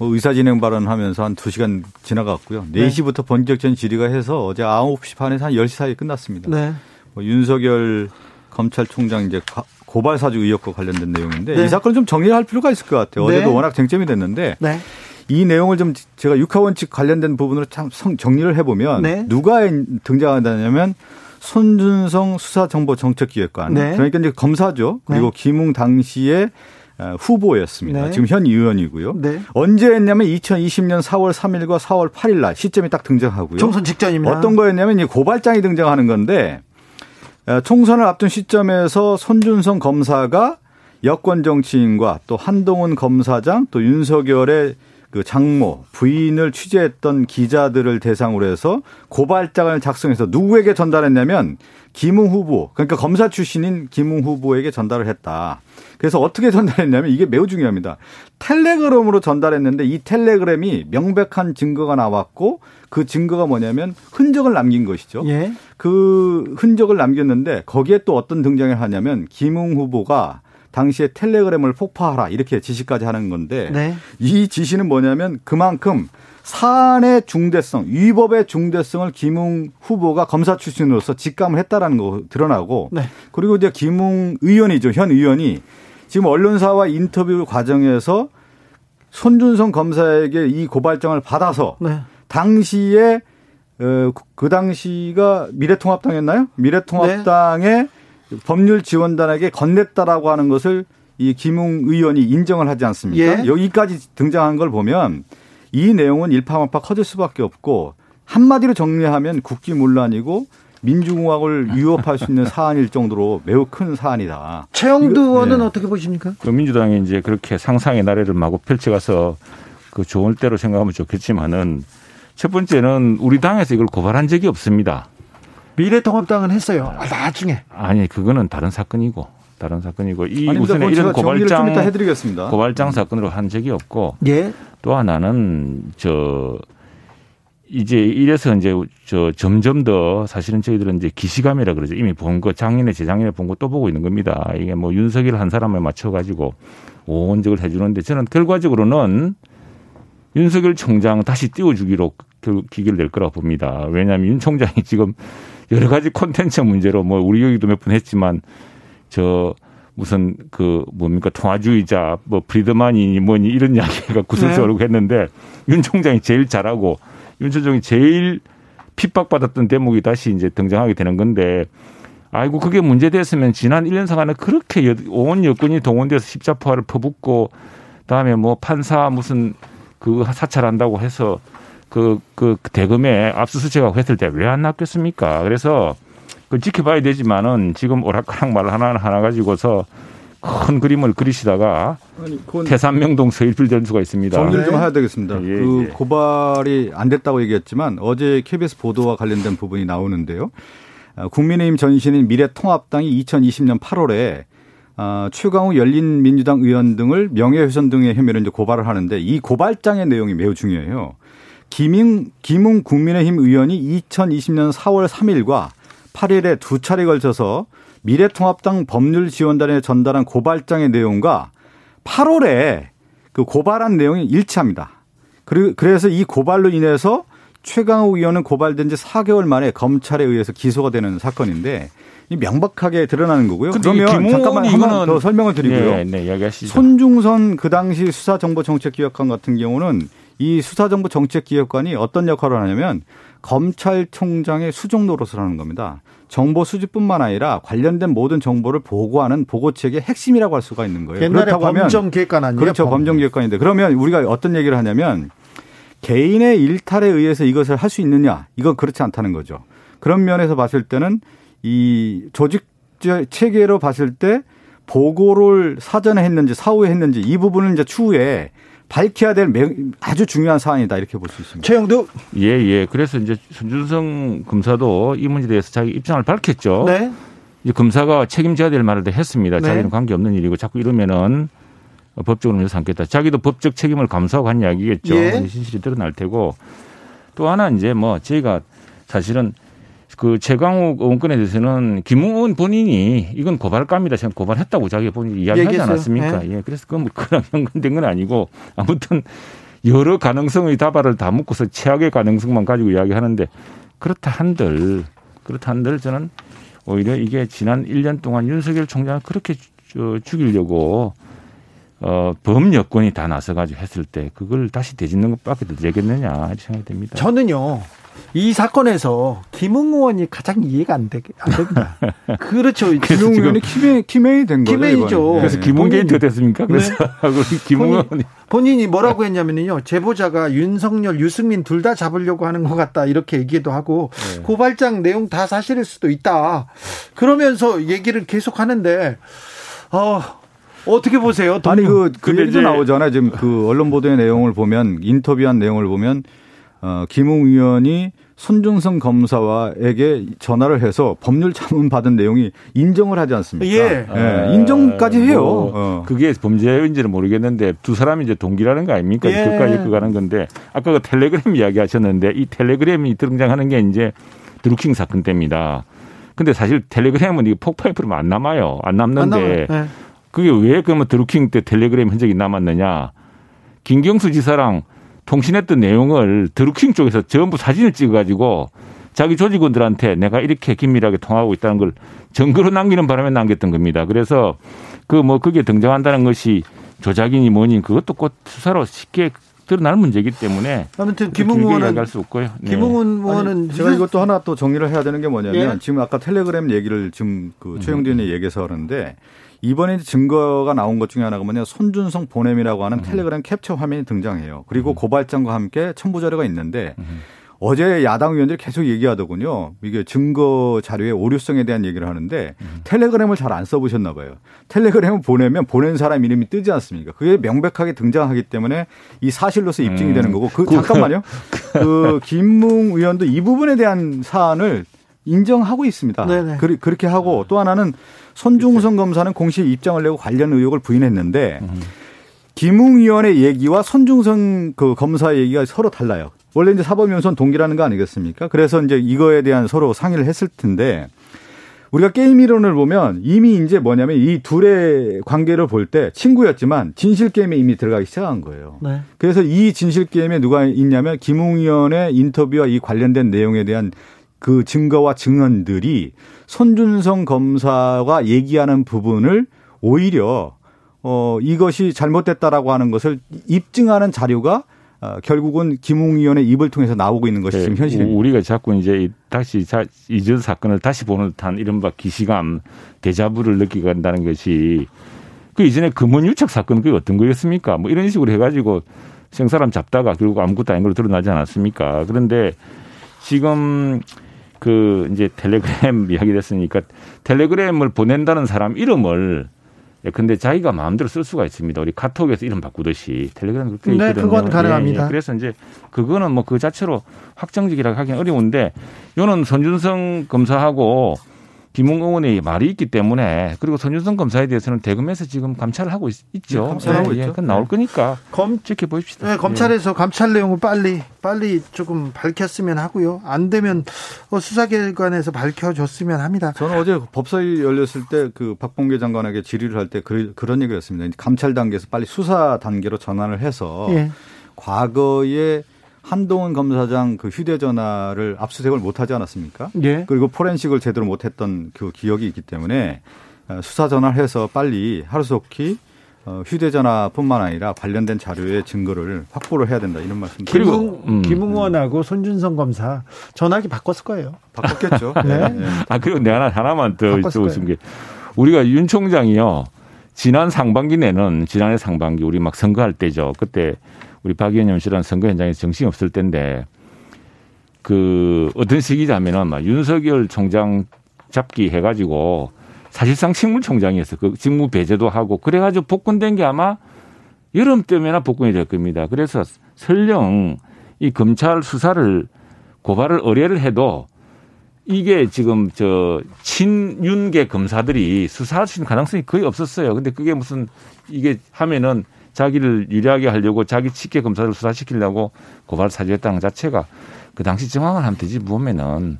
의사진행 발언하면서 한 2시간 지나갔고요. 네. 4시부터 본격적인 질의가 해서 어제 9시 반에서 한 10시 사이에 끝났습니다. 네. 뭐 윤석열 검찰총장 이제 가- 고발 사주 의혹과 관련된 내용인데 네. 이 사건을 좀 정리할 필요가 있을 것 같아요. 네. 어제도 워낙 쟁점이 됐는데 네. 이 내용을 좀 제가 육하원칙 관련된 부분으로 참 성- 정리를 해보면 네. 누가 등장한다냐면 손준성 수사정보정책기획관 네. 그러니까 이제 검사죠. 그리고 김웅 당시의 어, 후보였습니다. 네. 지금 현 의원이고요. 네. 언제 했냐면 2020년 4월 3일과 4월 8일 날 시점이 딱 등장하고요. 총선 직전입니다. 어떤 거였냐면 이 고발장이 등장하는 건데 어, 총선을 앞둔 시점에서 손준성 검사가 여권 정치인과 또 한동훈 검사장 또 윤석열의 그 장모 부인을 취재했던 기자들을 대상으로 해서 고발장을 작성해서 누구에게 전달했냐면 김웅 후보 그러니까 검사 출신인 김웅 후보에게 전달을 했다. 그래서 어떻게 전달했냐면 이게 매우 중요합니다. 텔레그램으로 전달했는데 이 텔레그램이 명백한 증거가 나왔고 그 증거가 뭐냐면 흔적을 남긴 것이죠. 예. 그 흔적을 남겼는데 거기에 또 어떤 등장을 하냐면 김웅 후보가 당시에 텔레그램을 폭파하라 이렇게 지시까지 하는 건데 네. 이 지시는 뭐냐면 그만큼 사안의 중대성, 위법의 중대성을 김웅 후보가 검사 출신으로서 직감을 했다라는 거 드러나고 네. 그리고 이제 김웅 의원이죠. 현 의원이 지금 언론사와 인터뷰 과정에서 손준성 검사에게 이 고발장을 받아서 네. 당시에 어, 그 당시가 미래통합당이었나요? 미래통합당의 법률 지원단에게 건넸다라고 하는 것을 이 김웅 의원이 인정을 하지 않습니까? 예. 여기까지 등장한 걸 보면 이 내용은 일파만파 커질 수밖에 없고 한마디로 정리하면 국기문란이고 민주공화국을 위협할 수 있는 사안일 정도로 매우 큰 사안이다. 최영두 이거- 의원은 네. 어떻게 보십니까? 그 민주당이 이제 그렇게 상상의 나래를 마구 펼쳐가서 그 좋을 대로 생각하면 좋겠지만은 첫 번째는 우리 당에서 이걸 고발한 적이 없습니다. 미래통합당은 했어요. 아, 나중에. 아니 그거는 다른 사건이고 다른 사건이고 이 아닙니다. 우선에 뭐 이런 고발장 해드리겠습니다. 고발장 사건으로 한 적이 없고 예. 또 하나는 저 이제 이래서 이제 저 점점 더 사실은 저희들은 이제 기시감이라 그러죠. 이미 본 거 작년에 재작년에 본 거 또 보고 있는 겁니다. 이게 뭐 윤석열 한 사람을 맞춰 가지고 오온적을 해주는데 저는 결과적으로는 윤석열 총장 다시 띄워주기로 기결될 거라고 봅니다. 왜냐하면 윤 총장이 지금 여러 가지 콘텐츠 문제로 뭐 우리 여기도 몇 번 했지만 저 무슨 그 뭡니까 통화주의자 뭐 프리드만이 뭐니 이런 이야기가 구설수설고 했는데 윤 총장이 제일 잘하고 윤 총장이 제일 핍박받았던 대목이 다시 이제 등장하게 되는 건데 아이고 그게 문제됐으면 지난 1년 상안에 그렇게 여- 온 여권이 동원돼서 십자포화를 퍼붓고 다음에 뭐 판사 무슨 그 사찰한다고 해서 그, 그 대금에 압수수색하고 했을 때 왜안 났겠습니까? 그래서 그 지켜봐야 되지만은 지금 오락가락 말 하나 하나 가지고서 큰 그림을 그리시다가 아니, 태산명동 서일필 될 수가 있습니다. 정리를 네. 좀 해야 되겠습니다. 예, 그 예. 고발이 안 됐다고 얘기했지만 어제 KBS 보도와 관련된 부분이 나오는데요. 어, 국민의힘 전신인 미래통합당이 2020년 8월에 어, 최강욱 열린민주당 의원 등을 명예훼손 등의 혐의로 이제 고발을 하는데 이 고발장의 내용이 매우 중요해요. 김인, 김웅 국민의힘 의원이 2020년 4월 3일과 8일에 두 차례 걸쳐서 미래통합당 법률지원단에 전달한 고발장의 내용과 8월에 그 고발한 내용이 일치합니다. 그래서 이 고발로 인해서 최강욱 의원은 고발된 지 4개월 만에 검찰에 의해서 기소가 되는 사건인데 이 명백하게 드러나는 거고요. 그러면 잠깐만 한번 더 설명을 드리고요. 네, 네, 손중선 그 당시 수사정보정책기획관 같은 경우는 이 수사정보정책기획관이 어떤 역할을 하냐면 검찰총장의 수종 노릇을 하는 겁니다. 정보 수집뿐만 아니라 관련된 모든 정보를 보고하는 보고책의 핵심이라고 할 수가 있는 거예요. 옛날에 범정기획관 아니에요? 그렇죠. 범정기획관인데 그러면 우리가 어떤 얘기를 하냐면 개인의 일탈에 의해서 이것을 할 수 있느냐? 이건 그렇지 않다는 거죠. 그런 면에서 봤을 때는 이 조직 체계로 봤을 때 보고를 사전에 했는지 사후에 했는지 이 부분은 이제 추후에 밝혀야 될 아주 중요한 사안이다 이렇게 볼 수 있습니다. 최영도 예 예. 그래서 이제 손준성 검사도 이 문제에 대해서 자기 입장을 밝혔죠. 네. 이제 검사가 책임져야 될 말을 했습니다. 네. 자기는 관계 없는 일이고 자꾸 이러면은 법적으로 문제 삼겠다. 자기도 법적 책임을 감수하고 한 이야기겠죠. 예. 진실이 드러날 테고 또 하나 이제 뭐 저희가 사실은 그 최강욱 의원권에 대해서는 김웅원 본인이 이건 고발감이다 생각 고발했다고 자기가 본인이 이야기하지 얘기했어요. 않았습니까? 네. 예. 그래서 그건 뭐 그랑 연관된 건 아니고 아무튼 여러 가능성의 다발을 다 묶어서 최악의 가능성만 가지고 이야기하는데 그렇다 한들 그렇다 한들 저는 오히려 이게 지난 1년 동안 윤석열 총장을 그렇게 죽이려고 어, 범 여권이 다 나서가지고 했을 때 그걸 다시 되짚는 것밖에 더 되겠느냐 생각이 됩니다. 저는요. 이 사건에서 김웅 의원이 가장 이해가 안, 되, 안 됩니다. 그렇죠. 김웅 의원이 키메, 키메이 된 거죠. 키메이죠. 그래서 김웅 게이트 됐습니까? 그래서 네. 김웅 의원이. 본인이 뭐라고 했냐면요. 제보자가 윤석열, 유승민 둘 다 잡으려고 하는 것 같다. 이렇게 얘기도 하고 네. 고발장 내용 다 사실일 수도 있다. 그러면서 얘기를 계속 하는데, 어, 어떻게 보세요? 아니 그, 그 얘기도 나오잖아요. 지금 그 언론 보도의 내용을 보면 인터뷰한 내용을 보면 어, 김웅 의원이 손준성 검사와에게 전화를 해서 법률 자문 받은 내용이 인정을 하지 않습니까? 예. 예 인정까지 해요. 뭐 어. 그게 범죄인지는 모르겠는데 두 사람이 이제 동기라는 거 아닙니까? 예. 그까지 그 가는 건데 아까 그 텔레그램 이야기 하셨는데 이 텔레그램이 등장하는 게 이제 드루킹 사건 때입니다. 근데 사실 텔레그램은 이 폭파이프로 안 남아요. 안 남는데 안 네. 그게 왜 그러면 드루킹 때 텔레그램 흔적이 남았느냐? 김경수 지사랑 통신했던 내용을 드루킹 쪽에서 전부 사진을 찍어가지고 자기 조직원들한테 내가 이렇게 긴밀하게 통하고 있다는 걸 증거로 남기는 바람에 남겼던 겁니다. 그래서 그 뭐 그게 등장한다는 것이 조작이니 뭐니 그것도 곧 수사로 쉽게 드러날 문제이기 때문에 아무튼 김웅 의원은 할수 없고요. 네. 김웅 의원은 제가 이것도 하나 또 정리를 해야 되는 게 뭐냐면 예? 지금 아까 텔레그램 얘기를 지금 그 최영진 의 음. 얘기해서 그러는데 이번에 증거가 나온 것 중에 하나가 뭐냐 손준성 보냄이라고 하는 음. 텔레그램 캡처 화면이 등장해요. 그리고 음. 고발장과 함께 첨부 자료가 있는데 음. 어제 야당 의원들이 계속 얘기하더군요. 이게 증거 자료의 오류성에 대한 얘기를 하는데 음. 텔레그램을 잘 안 써보셨나 봐요. 텔레그램을 보내면 보낸 사람 이름이 뜨지 않습니까? 그게 명백하게 등장하기 때문에 이 사실로서 입증이 되는 거고 그 잠깐만요. 그 김웅 의원도 이 부분에 대한 사안을 인정하고 있습니다. 네네. 그렇게 하고 또 하나는 손중성 검사는 공식 입장을 내고 관련 의혹을 부인했는데 김웅 의원의 얘기와 손중성 그 검사의 얘기가 서로 달라요. 원래 이제 사법연수원 동기라는 거 아니겠습니까? 그래서 이제 이거에 대한 서로 상의를 했을 텐데 우리가 게임 이론을 보면 이미 이제 뭐냐면 이 둘의 관계를 볼 때 친구였지만 진실 게임에 이미 들어가기 시작한 거예요. 네. 그래서 이 진실 게임에 누가 있냐면 김웅 의원의 인터뷰와 이 관련된 내용에 대한 그 증거와 증언들이 손준성 검사가 얘기하는 부분을 오히려 어 이것이 잘못됐다라고 하는 것을 입증하는 자료가 어, 결국은 김웅 의원의 입을 통해서 나오고 있는 것이 네, 지금 현실입니다. 우리가 자꾸 이제 다시 이전 사건을 다시 보는 듯한 이른바 기시감, 대자부를 느끼게 한다는 것이 그 이전에 금원 유착 사건 그게 어떤 거였습니까? 뭐 이런 식으로 해가지고 생사람 잡다가 결국 아무것도 아닌 걸로 드러나지 않았습니까? 그런데 지금 그 이제 텔레그램 이야기 됐으니까 텔레그램을 보낸다는 사람 이름을 예, 근데 자기가 마음대로 쓸 수가 있습니다. 우리 카톡에서 이름 바꾸듯이 텔레그램 그렇게 네, 있거든요. 그건 가능합니다. 예, 예. 그래서 이제 그거는 뭐 그 자체로 확정적이라고 하기는 어려운데 요는 손준성 검사하고 김웅 의원의 말이 있기 때문에 그리고 손준성 검사에 대해서는 대검에서 지금 감찰을 하고 있, 죠 네, 감찰하고 있죠. 그건 나올 거니까 검, 지켜보십시다. 네, 검찰에서 감찰 내용을 빨리 빨리 조금 밝혔으면 하고요. 안 되면 어, 수사기관에서 밝혀줬으면 합니다. 저는 어제 법사위 열렸을 때 그 박봉계 장관에게 질의를 할 때 그, 런 얘기였습니다. 감찰 단계에서 빨리 수사 단계로 전환을 해서 예. 과거에 한동훈 검사장 그 휴대전화를 압수수색을 못하지 않았습니까? 예. 그리고 포렌식을 제대로 못했던 그 기억이 있기 때문에 어, 수사 전환을 해서 빨리 하루속히 어, 휴대전화뿐만 아니라 관련된 자료의 증거를 확보를 해야 된다 이런 말씀. 그리고, 김웅, 음. 김웅원하고 손준성 검사 전화기 바꿨을 거예요. 바꿨겠죠. 네. 예. 아 그리고 내가 하나 하나만 더 싶은 게 우리가 윤 총장이요 지난 상반기 내는 지난해 상반기 우리 막 선거할 때죠. 그때 우리 박 의원님 씨랑 선거 현장에서 정신이 없을 때인데 그 어떤 시기자면은 막 윤석열 총장 잡기 해가지고 사실상 식물총장이었어. 그 직무 배제도 하고 그래가지고 복권된 게 아마 여름 때문에나 복권이 될 겁니다. 그래서 설령 이 검찰 수사를 고발을 의뢰를 해도 이게 지금 저 친윤계 검사들이 수사할 수 있는 가능성이 거의 없었어요. 근데 그게 무슨 이게 하면은 자기를 유리하게 하려고 자기 직계 검사를 수사시키려고 고발 사주했다는 것 자체가 그 당시 정황을 하면 되지 보면은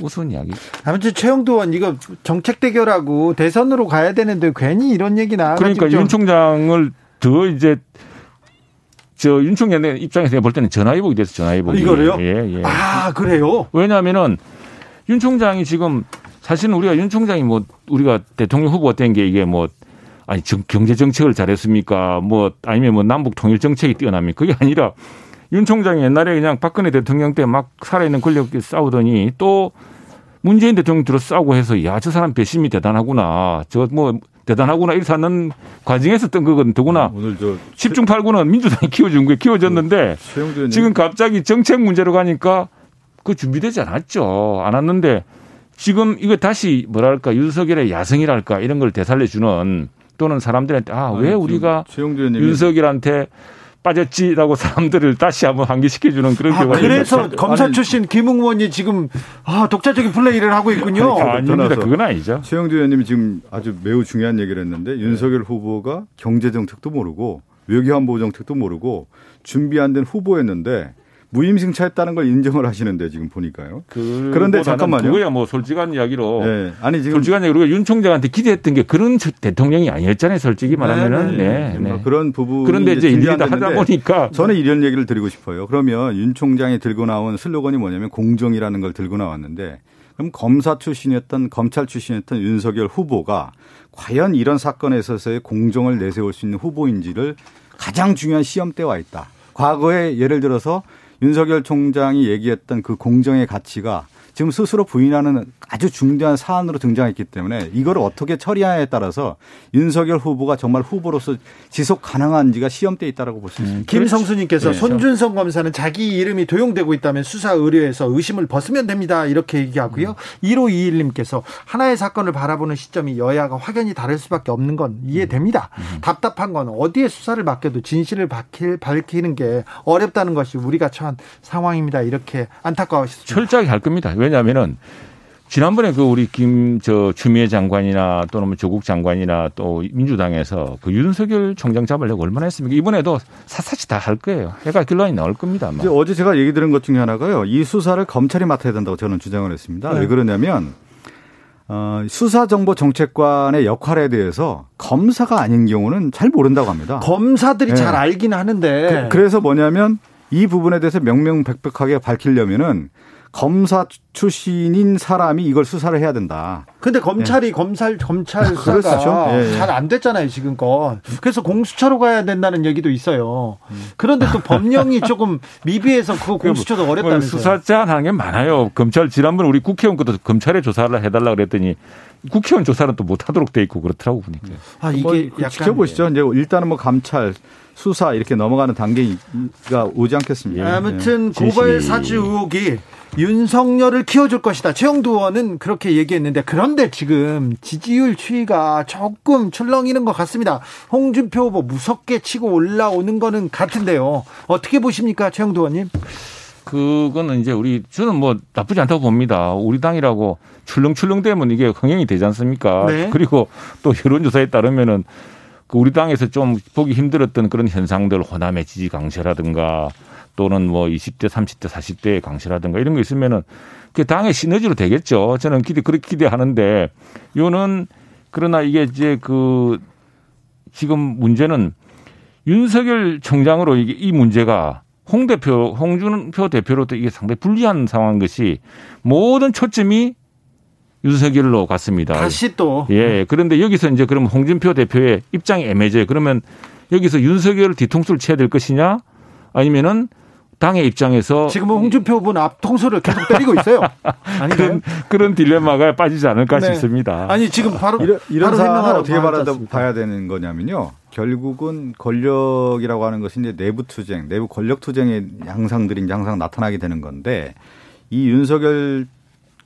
우스운 이야기. 아무튼 최영도 의원 이거 정책 대결하고 대선으로 가야 되는데 괜히 이런 얘기 나와가지고 그러니까 좀 윤 총장을 더 이제 저윤 총장 입장에서 내가 볼 때는 전화위복이 돼서 전화위복이. 이거를요? 예, 예. 아 그래요? 왜냐하면은 윤 총장이 지금 사실은 우리가 윤 총장이 뭐 우리가 대통령 후보가 된 게 이게 뭐 아니 정- 경제 정책을 잘했습니까? 뭐 아니면 뭐 남북 통일 정책이 뛰어납니까? 그게 아니라 윤 총장이 옛날에 그냥 박근혜 대통령 때 막 살아있는 권력끼리 싸우더니 또 문재인 대통령 들어 싸우고 해서 야 저 사람 배심이 대단하구나. 저 뭐 대단하구나 이렇게 사는 과정에서 뜬 거거든. 더구나 오늘 저 10중 8구는 민주당이 키워준 거에 키워졌는데 의원님 지금 갑자기 정책 문제로 가니까 그 준비되지 않았죠. 않았는데 지금 이거 다시 뭐랄까 윤석열의 야성이랄까 이런 걸 되살려주는 또는 사람들한테 아왜 아니, 우리가 윤석열한테 빠졌지라고 사람들을 다시 한번 환기시켜주는 그런 아, 결과가 그래서 있는 검사 출신 김웅 의원이 지금 아, 독자적인 플레이를 하고 있군요. 아, 아닙니다. 그건 아니죠. 최영두 의원님이 지금 아주 매우 중요한 얘기를 했는데 윤석열 후보가 경제 정책도 모르고 외교안보 정책도 모르고 준비 안 된 후보였는데 무임승차했다는 걸 인정을 하시는데 지금 보니까요. 그런데 잠깐만요. 그거야 뭐 솔직한 이야기로 네. 아니 지금 솔직한 우리가 윤 총장한테 기대했던 게 그런 저- 대통령이 아니었잖아요. 솔직히 말하면은 네, 뭐 네. 그런 부분 그런데 이제 일일이 다 하다 보니까 저는 이런 얘기를 드리고 싶어요. 그러면 윤 총장이 들고 나온 슬로건이 뭐냐면 공정이라는 걸 들고 나왔는데 그럼 검사 출신이었던 검찰 출신이었던 윤석열 후보가 과연 이런 사건에 있어서의 공정을 내세울 수 있는 후보인지를 가장 중요한 시험대에 와 있다. 과거에 예를 들어서 윤석열 총장이 얘기했던 그 공정의 가치가 지금 스스로 부인하는 아주 중대한 사안으로 등장했기 때문에 이걸 어떻게 처리하냐에 따라서 윤석열 후보가 정말 후보로서 지속 가능한지가 시험대에 있다라고 볼 수 있습니다. 김성수님께서 네. 손준성 검사는 자기 이름이 도용되고 있다면 수사 의뢰에서 의심을 벗으면 됩니다. 이렇게 얘기하고요. 1521님께서 하나의 사건을 바라보는 시점이 여야가 확연히 다를 수밖에 없는 건 이해됩니다. 답답한 건 어디에 수사를 맡겨도 진실을 밝히, 밝히는 게 어렵다는 것이 우리가 처한 상황입니다. 이렇게 안타까워하셨습니다. 철저하게 할 겁니다. 왜냐하면은 지난번에 그 우리 김 저 추미애 장관이나 또는 뭐 조국 장관이나 또 민주당에서 그 윤석열 총장 잡으려고 얼마나 했습니까? 이번에도 삿사치 다 할 거예요. 해가 결론이 나올 겁니다. 아마. 이제 어제 제가 얘기 들은 것 중에 하나가요. 이 수사를 검찰이 맡아야 된다고 저는 주장을 했습니다. 네. 왜 그러냐면 어, 수사정보정책관의 역할에 대해서 검사가 아닌 경우는 잘 모른다고 합니다. 검사들이 네. 잘 알긴 하는데 그, 래서 뭐냐면 이 부분에 대해서 명명백백하게 밝히려면은 검사 출신인 사람이 이걸 수사를 해야 된다. 근데 검찰이 검찰 검찰 그렇죠. 수사가 예, 예. 잘안 됐잖아요 지금껏. 그래서 공수처로 가야 된다는 얘기도 있어요. 그런데 또 법령이 조금 미비해서 그거 공수처도 뭐 어렵다면서요. 수사 제한하는 게 많아요. 검찰 지난번 우리 국회의원 것도 검찰에 조사를 해달라 그랬더니 국회의원 조사는 또 못하도록 돼 있고 그렇더라고 보니까. 아뭐 이게 약간 지켜보시죠. 이제 일단은 뭐 감찰, 수사 이렇게 넘어가는 단계가 오지 않겠습니까? 아무튼 진실이. 고발 사주 의혹이 윤석열을 키워줄 것이다. 최영두 의원은 그렇게 얘기했는데 그런데 지금 지지율 추이가 조금 출렁이는 것 같습니다. 홍준표 후보 무섭게 치고 올라오는 거는 같은데요. 어떻게 보십니까, 최영두 의원님? 그거는 이제 우리 저는 뭐 나쁘지 않다고 봅니다. 우리 당이라고 출렁출렁되면 이게 흥행이 되지 않습니까? 네. 그리고 또 여론조사에 따르면은 그 우리 당에서 좀 보기 힘들었던 그런 현상들 호남의 지지 강세라든가 또는 뭐 20대, 30대, 40대의 강세라든가 이런 거 있으면은 그 당의 시너지로 되겠죠. 저는 기대 그렇게 기대하는데 요는 그러나 이게 이제 그 지금 문제는 윤석열 총장으로 이게 이 문제가 홍 대표, 홍준표 대표로도 이게 상당히 불리한 상황인 것이 모든 초점이 윤석열로 갔습니다. 다시 또 예. 그런데 여기서 이제 그럼 홍준표 대표의 입장이 애매해져요. 그러면 여기서 윤석열 뒤통수를 쳐야 될 것이냐 아니면은 당의 입장에서 지금은 홍준표 후보는 앞통수를 계속 때리고 있어요. 그런 그런 딜레마가 빠지지 않을까 네. 싶습니다. 아니 지금 바로 이런, 이런 바로 상황을 어떻게 않습니까? 봐야 되는 거냐면요. 결국은 권력이라고 하는 것이 이제 내부 투쟁, 내부 권력 투쟁의 양상들이 이제 항상 나타나게 되는 건데 이 윤석열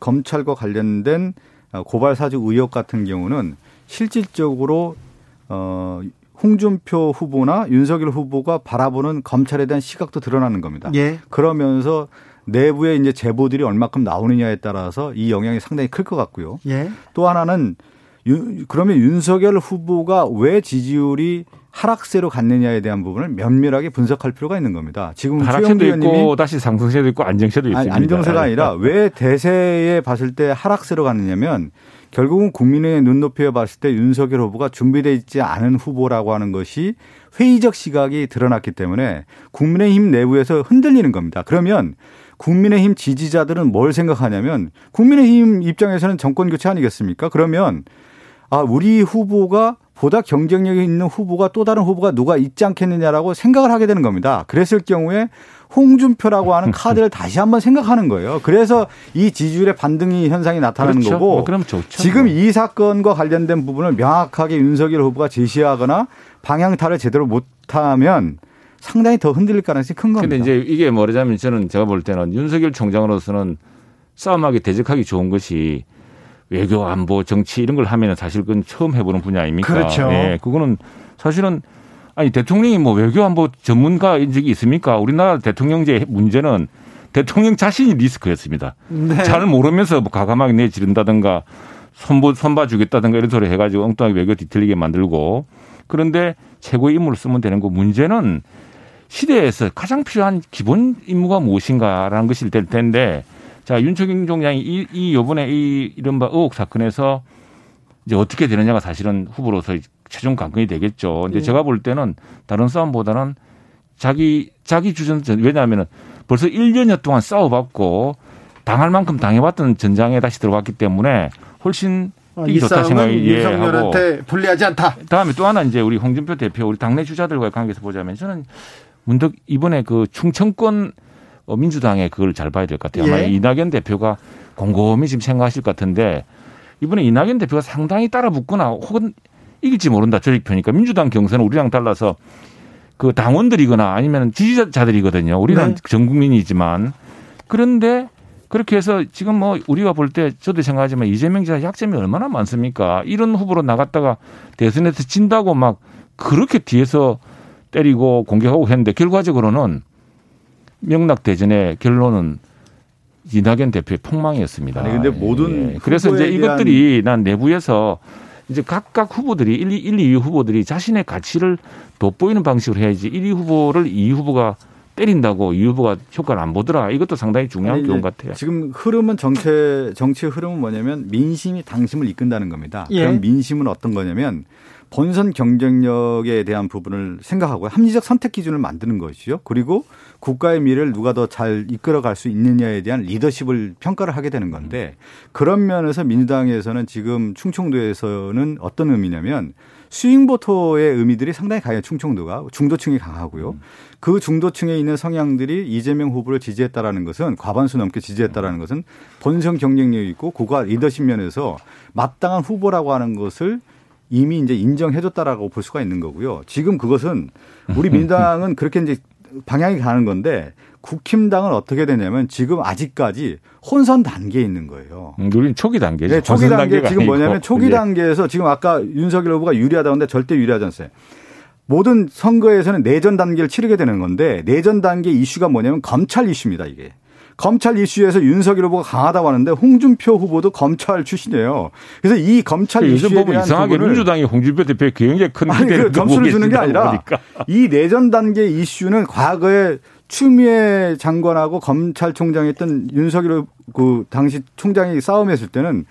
검찰과 관련된 고발 사주 의혹 같은 경우는 실질적으로 어 홍준표 후보나 윤석열 후보가 바라보는 검찰에 대한 시각도 드러나는 겁니다. 예. 그러면서 내부에 이제 제보들이 얼마큼 나오느냐에 따라서 이 영향이 상당히 클 것 같고요. 예. 또 하나는 유- 그러면 윤석열 후보가 왜 지지율이 하락세로 갔느냐에 대한 부분을 면밀하게 분석할 필요가 있는 겁니다. 지금 하락세도 있고 다시 상승세도 있고 안정세도 있습니다. 안정세가 아니라 왜 대세에 봤을 때 하락세로 갔느냐면 결국은 국민의 눈높이에 봤을 때 윤석열 후보가 준비되어 있지 않은 후보라고 하는 것이 회의적 시각이 드러났기 때문에 국민의힘 내부에서 흔들리는 겁니다. 그러면 국민의힘 지지자들은 뭘 생각하냐면 국민의힘 입장에서는 정권 교체 아니겠습니까? 그러면 아, 우리 후보가 보다 경쟁력이 있는 후보가 또 다른 후보가 누가 있지 않겠느냐라고 생각을 하게 되는 겁니다. 그랬을 경우에 홍준표라고 하는 카드를 다시 한번 생각하는 거예요. 그래서 이 지지율의 반등이 현상이 나타나는 그렇죠. 거고 뭐 그럼 좋죠. 지금 뭐. 이 사건과 관련된 부분을 명확하게 윤석열 후보가 제시하거나 방향타를 제대로 못하면 상당히 더 흔들릴 가능성이 큰 겁니다. 근데 이제 이게 뭐냐면 저는 제가 볼 때는 윤석열 총장으로서는 싸움하기 대적하기 좋은 것이 외교, 안보, 정치 이런 걸 하면은 사실 그건 처음 해보는 분야 아닙니까? 그렇죠. 예, 그거는 사실은 아니 대통령이 뭐 외교 안보 전문가인 적이 있습니까? 우리나라 대통령제 문제는 대통령 자신이 리스크였습니다. 네. 잘 모르면서 뭐 가감하게 내지른다든가 손보, 손봐주겠다든가 이런 소리 해가지고 엉뚱하게 외교 뒤틀리게 만들고 그런데 최고의 임무를 쓰면 되는 거 문제는 시대에서 가장 필요한 기본 임무가 무엇인가라는 것일 될 텐데 자 윤석열 총장이 이, 이 요번에 이 이른바 의혹 사건에서 이제 어떻게 되느냐가 사실은 후보로서 최종 관건이 되겠죠. 근데 제가 볼 때는 다른 싸움보다는 자기 자기 주전 왜냐하면은 벌써 1년여 동안 싸워봤고 당할 만큼 당해봤던 전장에 다시 들어갔기 때문에 훨씬 어, 이기 이 좋다 싸움은 생각이 예, 윤석열한테 불리하지 않다. 다음에 또 하나 이제 우리 홍준표 대표 우리 당내 주자들과의 관계에서 보자면 저는 문득 이번에 그 충청권 어, 민주당의 그걸 잘 봐야 될 것 같아요. 아마 예. 이낙연 대표가 곰곰이 지금 생각하실 것 같은데 이번에 이낙연 대표가 상당히 따라붙거나 혹은 이길지 모른다 조직표니까 민주당 경선은 우리랑 달라서 그 당원들이거나 아니면 지지자들이거든요. 우리는 네. 전 국민이지만 그런데 그렇게 해서 지금 뭐 우리가 볼 때 저도 생각하지만 이재명 지사 약점이 얼마나 많습니까? 이런 후보로 나갔다가 대선에서 진다고 막 그렇게 뒤에서 때리고 공격하고 했는데 결과적으로는 명락 대전의 결론은 이낙연 대표의 폭망이었습니다. 아니, 근데 모든 예. 그래서 이제 이것들이 난 내부에서 이제 각각 후보들이 1, 1, 2 후보들이 자신의 가치를 돋보이는 방식으로 해야지 1, 2 후보를 2 후보가 때린다고 2 후보가 효과를 안 보더라. 이것도 상당히 중요한 아니, 교훈 같아요. 지금 흐름은 정치 정치의 흐름은 뭐냐면 민심이 당심을 이끈다는 겁니다. 예. 그럼 민심은 어떤 거냐면 본선 경쟁력에 대한 부분을 생각하고 합리적 선택 기준을 만드는 것이죠. 그리고 국가의 미래를 누가 더 잘 이끌어갈 수 있느냐에 대한 리더십을 평가를 하게 되는 건데 그런 면에서 민주당에서는 지금 충청도에서는 어떤 의미냐면 스윙보터의 의미들이 상당히 강해요. 충청도가 중도층이 강하고요. 그 중도층에 있는 성향들이 이재명 후보를 지지했다라는 것은 과반수 넘게 지지했다라는 것은 본선 경쟁력이 있고 고가 리더십 면에서 마땅한 후보라고 하는 것을 이미 이제 인정해줬다라고 볼 수가 있는 거고요. 지금 그것은 우리 민당은 그렇게 이제 방향이 가는 건데 국힘당은 어떻게 되냐면 지금 아직까지 혼선 단계에 있는 거예요. 음, 우리는 초기 단계죠. 네, 초기 단계 지금 뭐냐면 아니고. 초기 예. 단계에서 지금 아까 윤석열 후보가 유리하다는데 절대 유리하지 않습니다. 모든 선거에서는 내전 단계를 치르게 되는 건데 내전 단계 이슈가 뭐냐면 검찰 이슈입니다, 이게. 검찰 이슈에서 윤석열 후보가 강하다고 하는데 홍준표 후보도 검찰 출신이에요. 그래서 이 검찰 요즘 이슈에 보면 이상하게 민주당이 홍준표 대표에 굉장히 큰 아니, 그 점수를 주는 게 아니라 보니까. 이 내전 단계 이슈는 과거에 추미애 장관하고 검찰총장이 했던 윤석열 그 당시 총장이 싸움했을 때는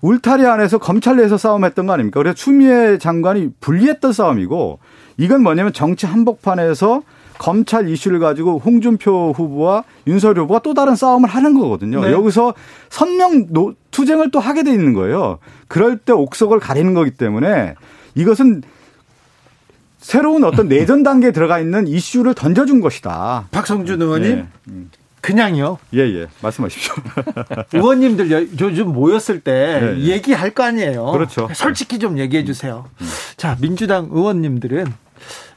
울타리 안에서 검찰 내에서 싸움했던 거 아닙니까? 그래서 추미애 장관이 불리했던 싸움이고 이건 뭐냐면 정치 한복판에서 검찰 이슈를 가지고 홍준표 후보와 윤석열 후보가 또 다른 싸움을 하는 거거든요. 네. 여기서 선명 노- 투쟁을 또 하게 돼 있는 거예요. 그럴 때 옥석을 가리는 거기 때문에 이것은 새로운 어떤 내전 단계에 들어가 있는 이슈를 던져준 것이다. 박성준 의원님 예. 그냥요. 예, 예. 말씀하십시오. 의원님들 여- 요즘 모였을 때 네, 네. 얘기할 거 아니에요. 그렇죠. 솔직히 좀 얘기해 주세요. 자, 민주당 의원님들은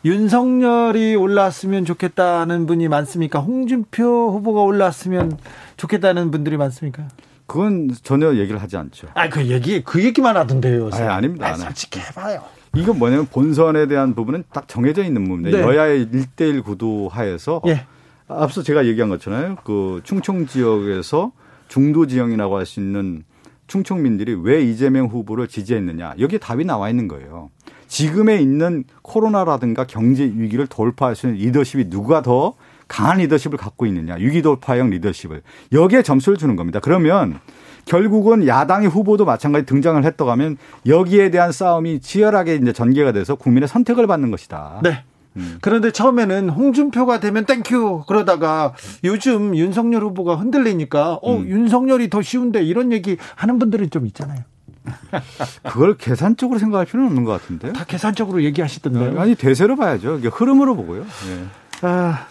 윤석열이 올라왔으면 좋겠다는 분이 많습니까? 홍준표 후보가 올라왔으면 좋겠다는 분들이 많습니까? 그건 전혀 얘기를 하지 않죠. 아, 그 얘기 그 얘기만 하던데요. 아니, 아닙니다. 아니. 솔직히 해봐요. 이건 뭐냐면 본선에 대한 부분은 딱 정해져 있는 부분인데 네. 여야의 1대1 구도 하에서 예. 앞서 제가 얘기한 것처럼 그 충청 지역에서 중도 지형이라고 할 수 있는 충청민들이 왜 이재명 후보를 지지했느냐 여기에 답이 나와 있는 거예요. 지금에 있는 코로나라든가 경제 위기를 돌파할 수 있는 리더십이 누가 더 강한 리더십을 갖고 있느냐 위기 돌파형 리더십을 여기에 점수를 주는 겁니다. 그러면 결국은 야당의 후보도 마찬가지 등장을 했다고 하면 여기에 대한 싸움이 치열하게 이제 전개가 돼서 국민의 선택을 받는 것이다. 네. 음. 그런데 처음에는 홍준표가 되면 thank you 그러다가 요즘 윤석열 후보가 흔들리니까 어 음. 윤석열이 더 쉬운데 이런 얘기 하는 분들은 좀 있잖아요. 그걸 계산적으로 생각할 필요는 없는 것 같은데요. 다 계산적으로 얘기하시던데요. 아니 대세로 봐야죠. 이게 흐름으로 보고요. 예. 아,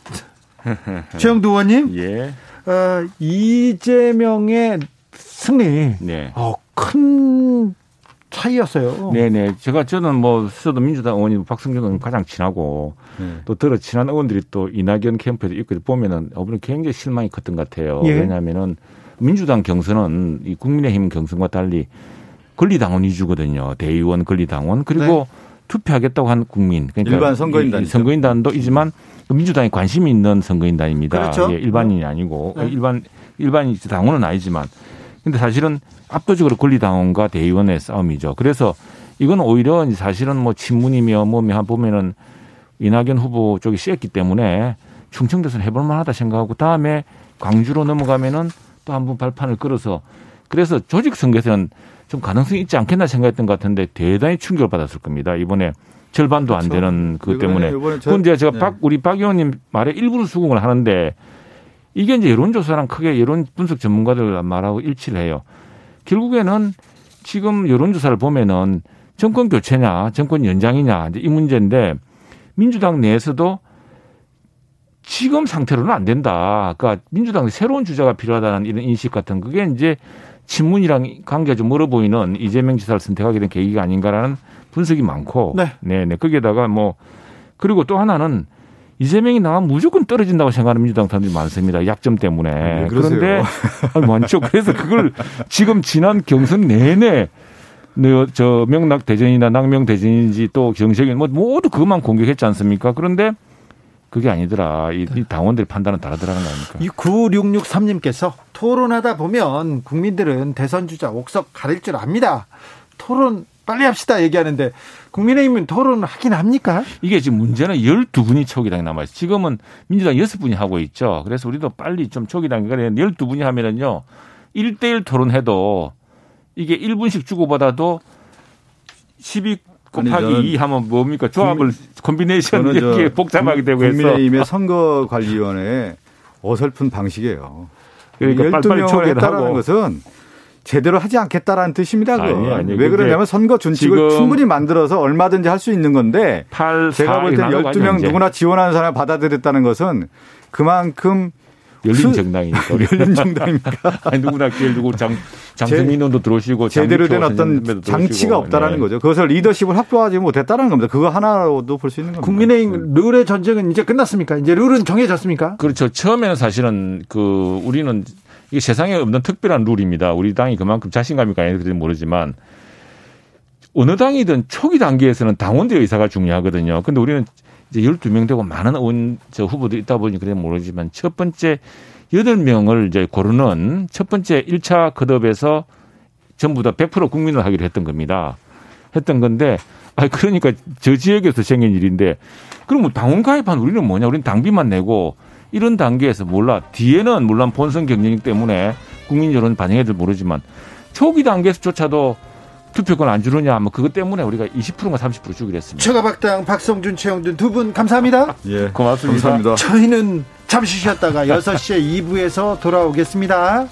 최영두 의원님, 예. 어, 이재명의 승리, 네. 어, 큰 차이였어요. 네네. 제가 저는 뭐 스스로도 민주당 의원이 박성준 의원 가장 친하고 네. 또 들어 친한 의원들이 또 이낙연 캠프에도 있고 보면은 어분은 굉장히 실망이 컸던 것 같아요. 예. 왜냐하면은 민주당 경선은 이 국민의힘 경선과 달리 권리당원 위주거든요. 대의원 권리당원 그리고 네. 투표하겠다고 한 국민 그러니까 일반 선거인단이죠. 이- 이 선거인단도 이지만 민주당에 관심이 있는 선거인단입니다. 그렇죠. 예, 일반인이 아니고 네. 일반 일반 당원은 아니지만 근데 사실은 압도적으로 권리당원과 대의원의 싸움이죠. 그래서 이건 오히려 사실은 뭐 친문이며 뭐며 보면은 이낙연 후보 쪽이 셌기 때문에 충청도에서 해볼 만하다 생각하고 다음에 광주로 넘어가면은 또 한 번 발판을 끌어서 그래서 조직 선거에서는 좀 가능성이 있지 않겠나 생각했던 것 같은데 대단히 충격을 받았을 겁니다. 이번에 절반도 안 그렇죠. 되는 그것 때문에. 이번에 저- 그런데 제가 네. 박, 우리 박 의원님 말에 일부를 수긍을 하는데 이게 이제 여론조사랑 크게 여론 분석 전문가들 말하고 일치를 해요. 결국에는 지금 여론조사를 보면은 정권 교체냐, 정권 연장이냐, 이제 이 문제인데 민주당 내에서도 지금 상태로는 안 된다. 그러니까 민주당의 새로운 주자가 필요하다는 이런 인식 같은 그게 이제 친문이랑 관계가 좀 멀어 보이는 이재명 지사를 선택하게 된 계기가 아닌가라는 분석이 많고. 네. 네네. 거기에다가 뭐 그리고 또 하나는 이재명이 나가면 무조건 떨어진다고 생각하는 민주당 사람들이 많습니다. 약점 때문에. 왜 그러세요? 그런데 아니, 많죠. 그래서 그걸 지금 지난 경선 내내 네, 저 명락 대전이나 낙명 대전인지 또 정책인 뭐 모두 그것만 공격했지 않습니까? 그런데 그게 아니더라. 이, 이 당원들 판단은 다르더라는 거 아닙니까? 이 9663님께서 토론하다 보면 국민들은 대선 주자 옥석 가릴 줄 압니다. 토론 빨리 합시다 얘기하는데 국민의힘은 토론 하긴 합니까? 이게 지금 문제는 12분이 초기당에 남아있어요. 지금은 민주당 6분이 하고 있죠. 그래서 우리도 빨리 좀 초기당에 12분이 하면은요. 1대1 토론해도 이게 1분씩 주고받아도 12 아니, 곱하기 저는 2 하면 뭡니까? 조합을 저 이렇게 복잡하게 되고 해서 국민의힘의 선거관리위원회의 어설픈 방식이에요. 그러니까 빨리빨리 12명을 초기를 했다라는 하고. 것은 제대로 하지 않겠다라는 뜻입니다. 아니, 아니, 왜 그러냐면 선거 준칙을 충분히 만들어서 얼마든지 할 수 있는 건데 8, 제가 볼 때 12명 누구나 지원하는 사람을 받아들였다는 것은 그만큼 열린 수- 정당이니까. 열린 정당입니까? 아니 누구나 기회를 두고 장 장승민 의원도 들어오시고 제대로 된 어떤 장치가. 없다라는 네. 거죠. 그것을 리더십을 확보하지 못했다는 겁니다. 그거 하나로도 볼 수 있는 겁니다. 국민의힘 룰의 전쟁은 이제 끝났습니까? 이제 룰은 정해졌습니까? 그렇죠. 처음에는 사실은 그 우리는 이게 세상에 없는 특별한 룰입니다. 우리 당이 그만큼 자신감이 있는지 모르지만 어느 당이든 초기 단계에서는 당원대 의사가 중요하거든요. 근데 우리는 이제 12명 되고 많은 의원 저 후보들이 있다 보니 그래 모르지만 첫 번째 8명을 이제 고르는 첫 번째 1차 컷업에서 전부 다 100% 국민을 하기로 했던 겁니다. 했던 건데 아 그러니까 저 지역에서 생긴 일인데 뭐 당원 가입한 우리는 뭐냐? 우리는 당비만 내고 이런 단계에서 몰라. 뒤에는 물론 본선 경쟁이기 때문에 국민 여론 반영해도 모르지만 초기 단계에서조차도 투표권 안 주느냐 뭐 그것 때문에 우리가 20%가 30% 주기로 했습니다. 최가박당 박성준 최영준 두 분 감사합니다. 예. 고맙습니다. 감사합니다. 저희는 잠시 쉬었다가 6시에 2부에서 돌아오겠습니다.